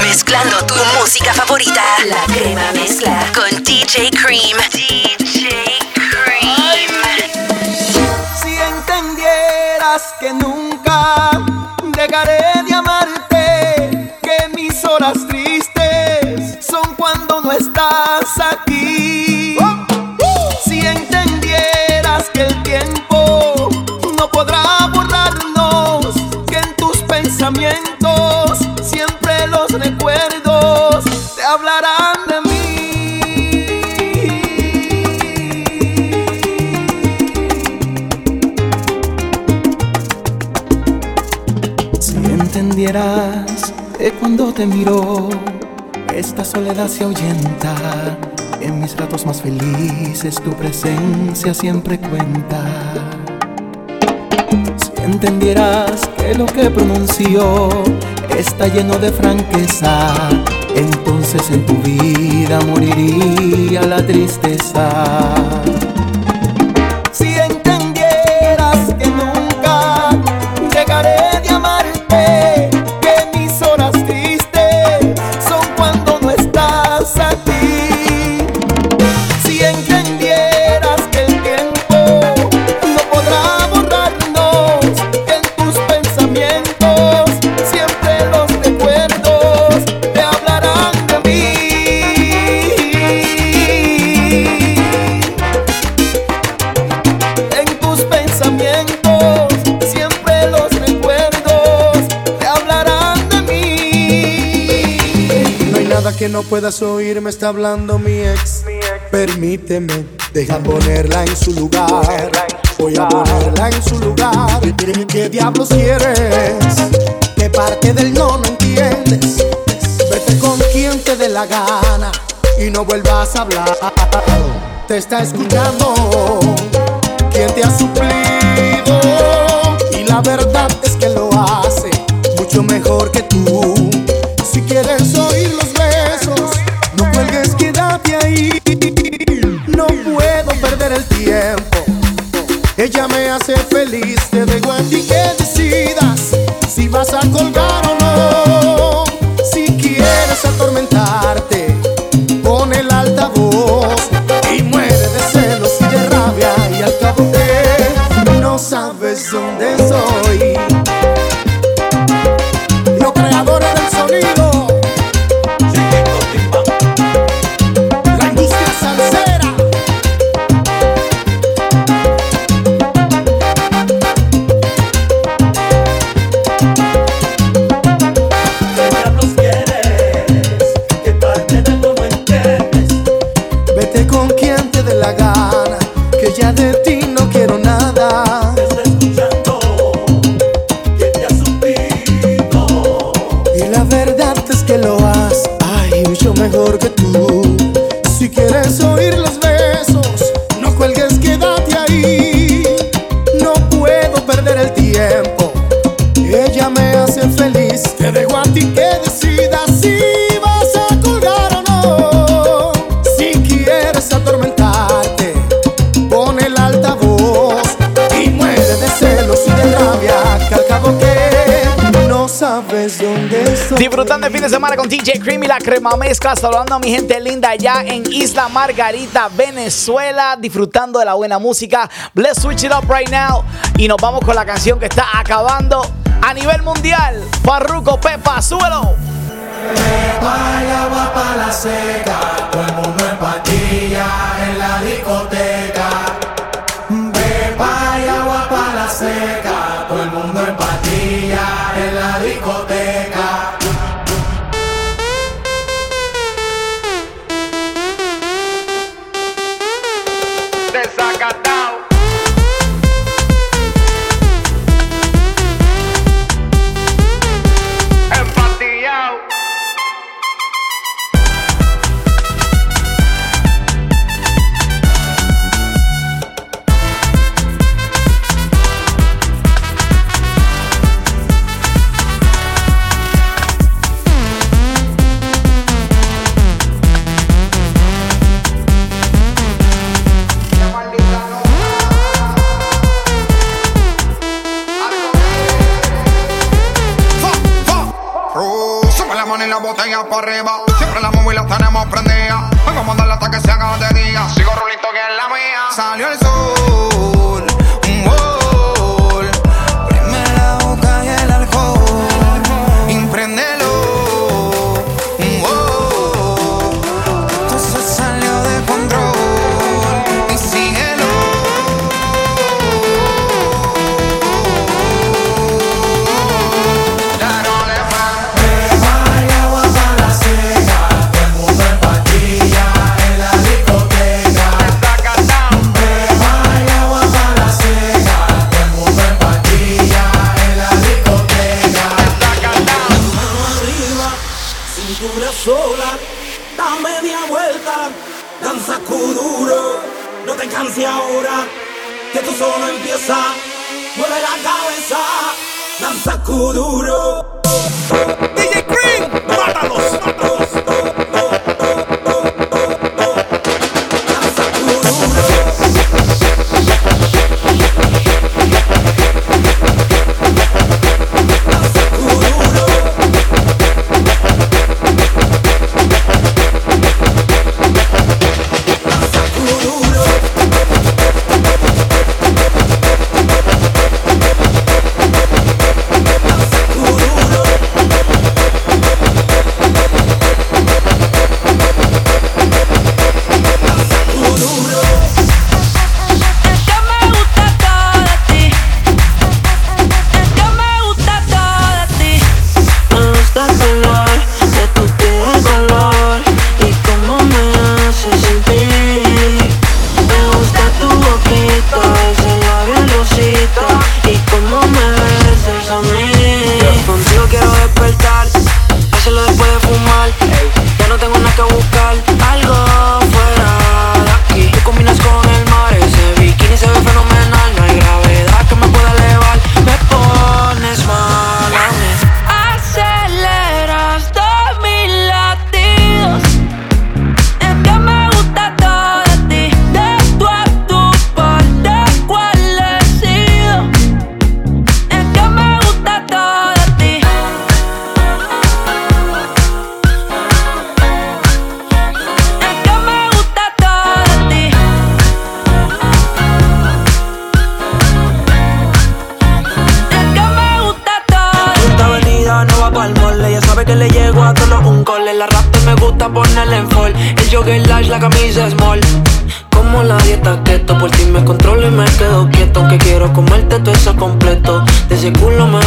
Speaker 20: mezclando tu música favorita. La crema mezcla con DJ Cream.
Speaker 33: tu presencia siempre cuenta. Si entendieras que lo que pronunció está lleno de franqueza, entonces en tu vida moriría la tristeza.
Speaker 18: Puedas oír me está hablando mi ex. Permíteme, deja ponerla en su lugar. Voy a ponerla en su lugar. ¿Qué diablos quieres? ¿Qué parte del no no entiendes? Vete con quien te dé la gana y no vuelvas a hablar. Te está escuchando quien te ha suplido y la verdad es que lo hace mucho mejor que tú. Si quieres Ella me hace feliz, te dejo a ti que decidas si vas a colgar o no.
Speaker 2: Disfrutando el fin de semana con DJ Cream y la crema mezcla. Saludando a mi gente linda allá en Isla Margarita, Venezuela. Disfrutando de la buena música. Let's switch it up right now. Y nos vamos con la canción que está acabando a nivel mundial. Farruko Pepa, súbelo.
Speaker 31: Vaya agua para la seca, todo el mundo en en la discoteca. Beba y agua para la seca, todo el mundo en en la discoteca.
Speaker 34: Y la botella para arriba. Siempre la móvil la tenemos prendida. Vengo a mandarla hasta que se haga de día. Sigo rulito que es la mía. Salió el sol.
Speaker 35: Canses ahora, que tú solo empieza, mueve la cabeza, danza kuduro. DJ Green, mátalos.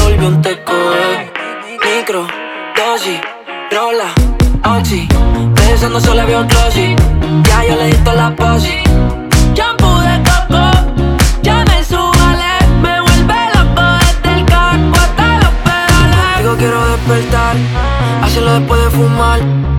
Speaker 29: Volvió un teco, eh. Micro, dosis, rola, oxi. Pensando solo había un Ya yo le di toda la posi. Shampoo de coco, ya me subale. Me vuelve loco desde el casco hasta los pedales. Digo quiero despertar, hacerlo después de fumar.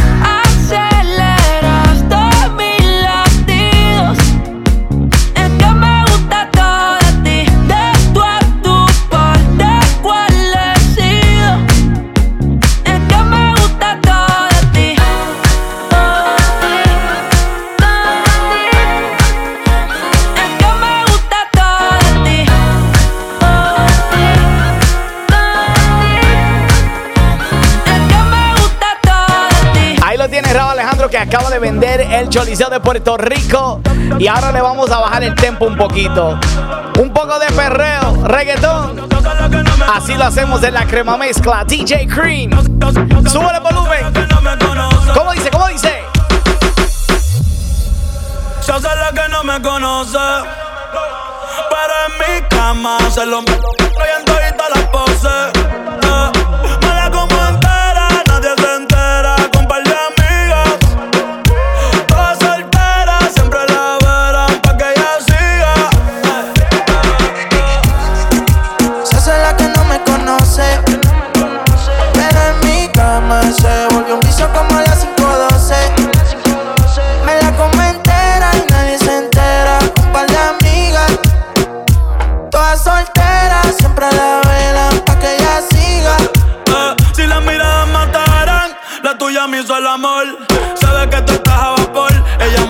Speaker 2: El Choliseo de Puerto Rico. Y ahora le vamos a bajar el tempo un poquito. Un poco de perreo, reggaetón. Así lo hacemos en la crema mezcla. DJ Cream. Sube el volumen. ¿Cómo dice? ¿Cómo dice?
Speaker 15: Yo sé la que no me conoce. Pero en mi cama se lo meto en todas las poses.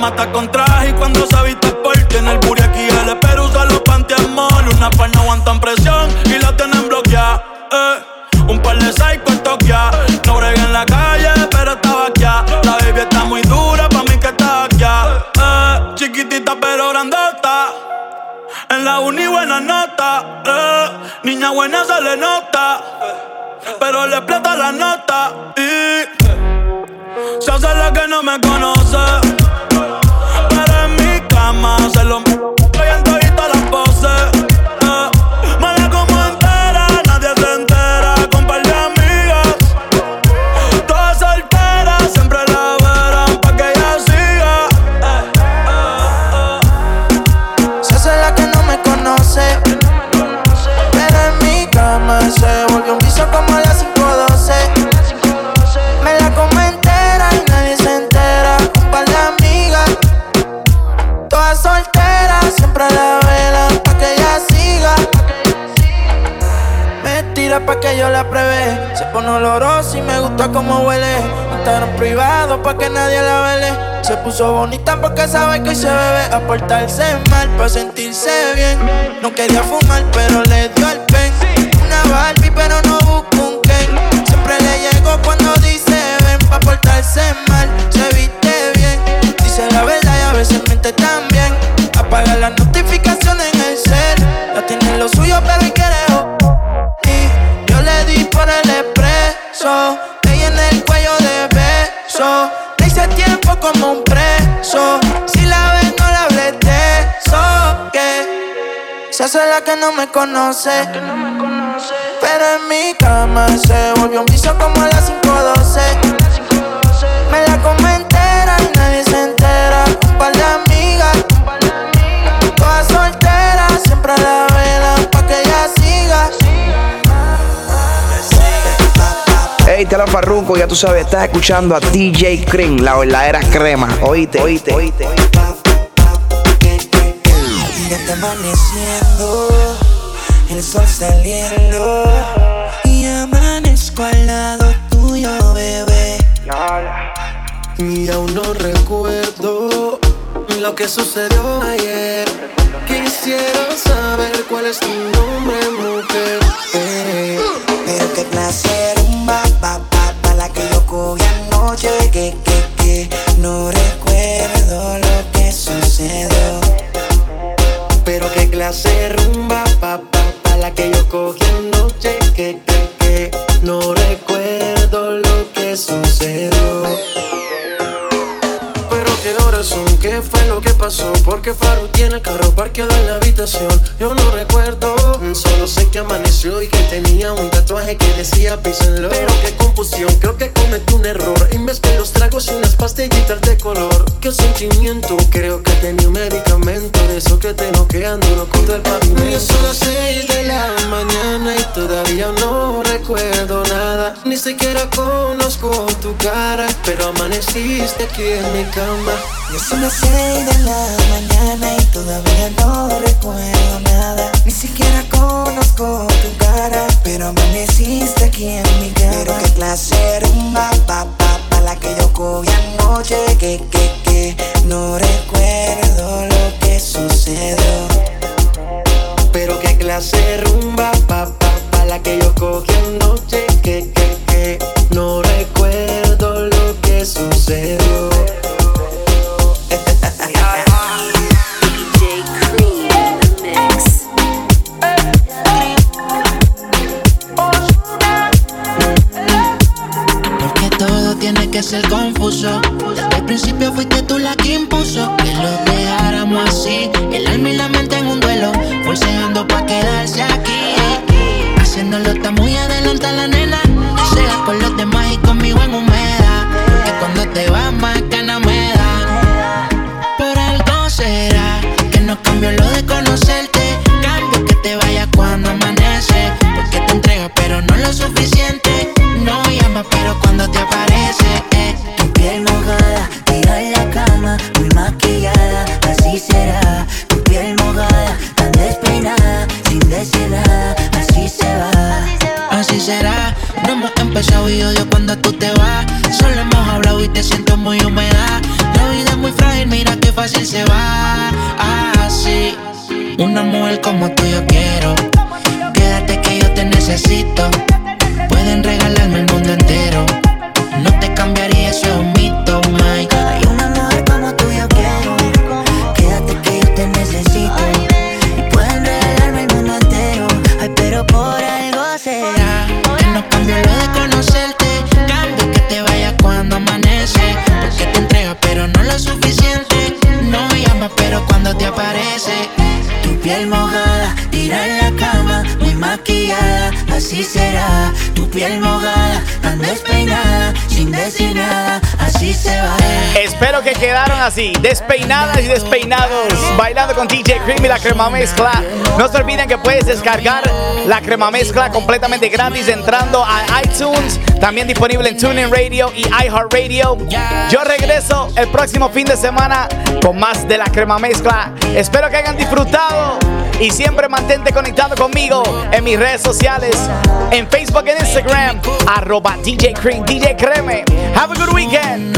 Speaker 15: Mata con traje y cuando se viste por tiene el booty aquí el pero usa los pantiamol. Una par no aguantan presión y la tienen bloqueada. Eh. Un par de psycho toquea. No bregué en la calle, pero estaba aquí. La baby está muy dura, pa' mí que está aquí. Eh. Chiquitita pero grandota. En la uni buena nota. Eh. Niña buena se le nota. Pero le explota la nota. Y se hace la que no me
Speaker 29: privado pa' que nadie la vele. Se puso bonita porque sabe que hoy se bebe. A mal pa' sentirse bien. No quería fumar, pero le dio el pen. Una Barbie, pero no busco un Ken. Siempre le llego cuando dice ven pa' portarse mal. Se viste bien, dice la verdad y a veces miente también. Se hace la que no me conoce. Pero en mi cama se volvió un vicio como a las 512. Me la come entera y nadie se entera. Un par de amigas, todas solteras, siempre a la vela pa' que ella siga.
Speaker 34: Hey, te la farruco, ya tú sabes, estás escuchando a DJ Cream, la verdadera crema. Oíste, oíste, oíste.
Speaker 29: Ya está amaneciendo, el sol saliendo. Y amanezco al lado tuyo, bebé.
Speaker 13: Y aún no recuerdo lo que sucedió ayer. Quisiera saber cuál es tu nombre, mujer.
Speaker 29: Pero qué placer, un la que yo cogí anoche, que, que,
Speaker 34: que no recuerdo
Speaker 17: clase rumba, pa, pa, pa, la que yo cogí anoche, que, que, que, no recuerdo lo que sucedió. Pero qué horas son, qué fue lo que pasó, porque Faru tiene el carro parqueado en la habitación. Yo no recuerdo, solo sé que amaneció y que tenía un tatuaje que decía písenlo. Pero qué confusión, creo que cometí un error y mezclé los tragos y unas pastillitas de color. Qué sentimiento, creo que tenía un medicamento de eso que te noquean duro contra el pavimento. Y son las seis de la mañana y todavía no recuerdo nada. Ni siquiera conozco tu cara, pero amaneciste aquí en mi cama.
Speaker 34: Y son las seis de la mañana y todavía no recuerdo nada. Ni siquiera conozco tu cara, pero amaneciste aquí en mi cama. Pero qué clase rumba, pa, pa, pa, la que yo cogí anoche, que, que, que, no recuerdo lo que sucedió.
Speaker 17: Pero qué clase rumba, pa, pa, pa, la que yo cogí anoche, que, que, que, no recuerdo
Speaker 2: despeinados, bailando con DJ Cream y la crema mezcla. No se olviden que puedes descargar la crema mezcla completamente gratis entrando a iTunes, también disponible en TuneIn Radio y iHeartRadio. Yo regreso el próximo fin de semana con más de la crema mezcla. Espero que hayan disfrutado y siempre mantente conectado conmigo en mis redes sociales, en Facebook e Instagram, arroba DJ Cream, DJ Creme. Have a good weekend.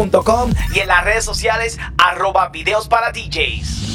Speaker 2: y en las redes sociales arroba videos para DJs.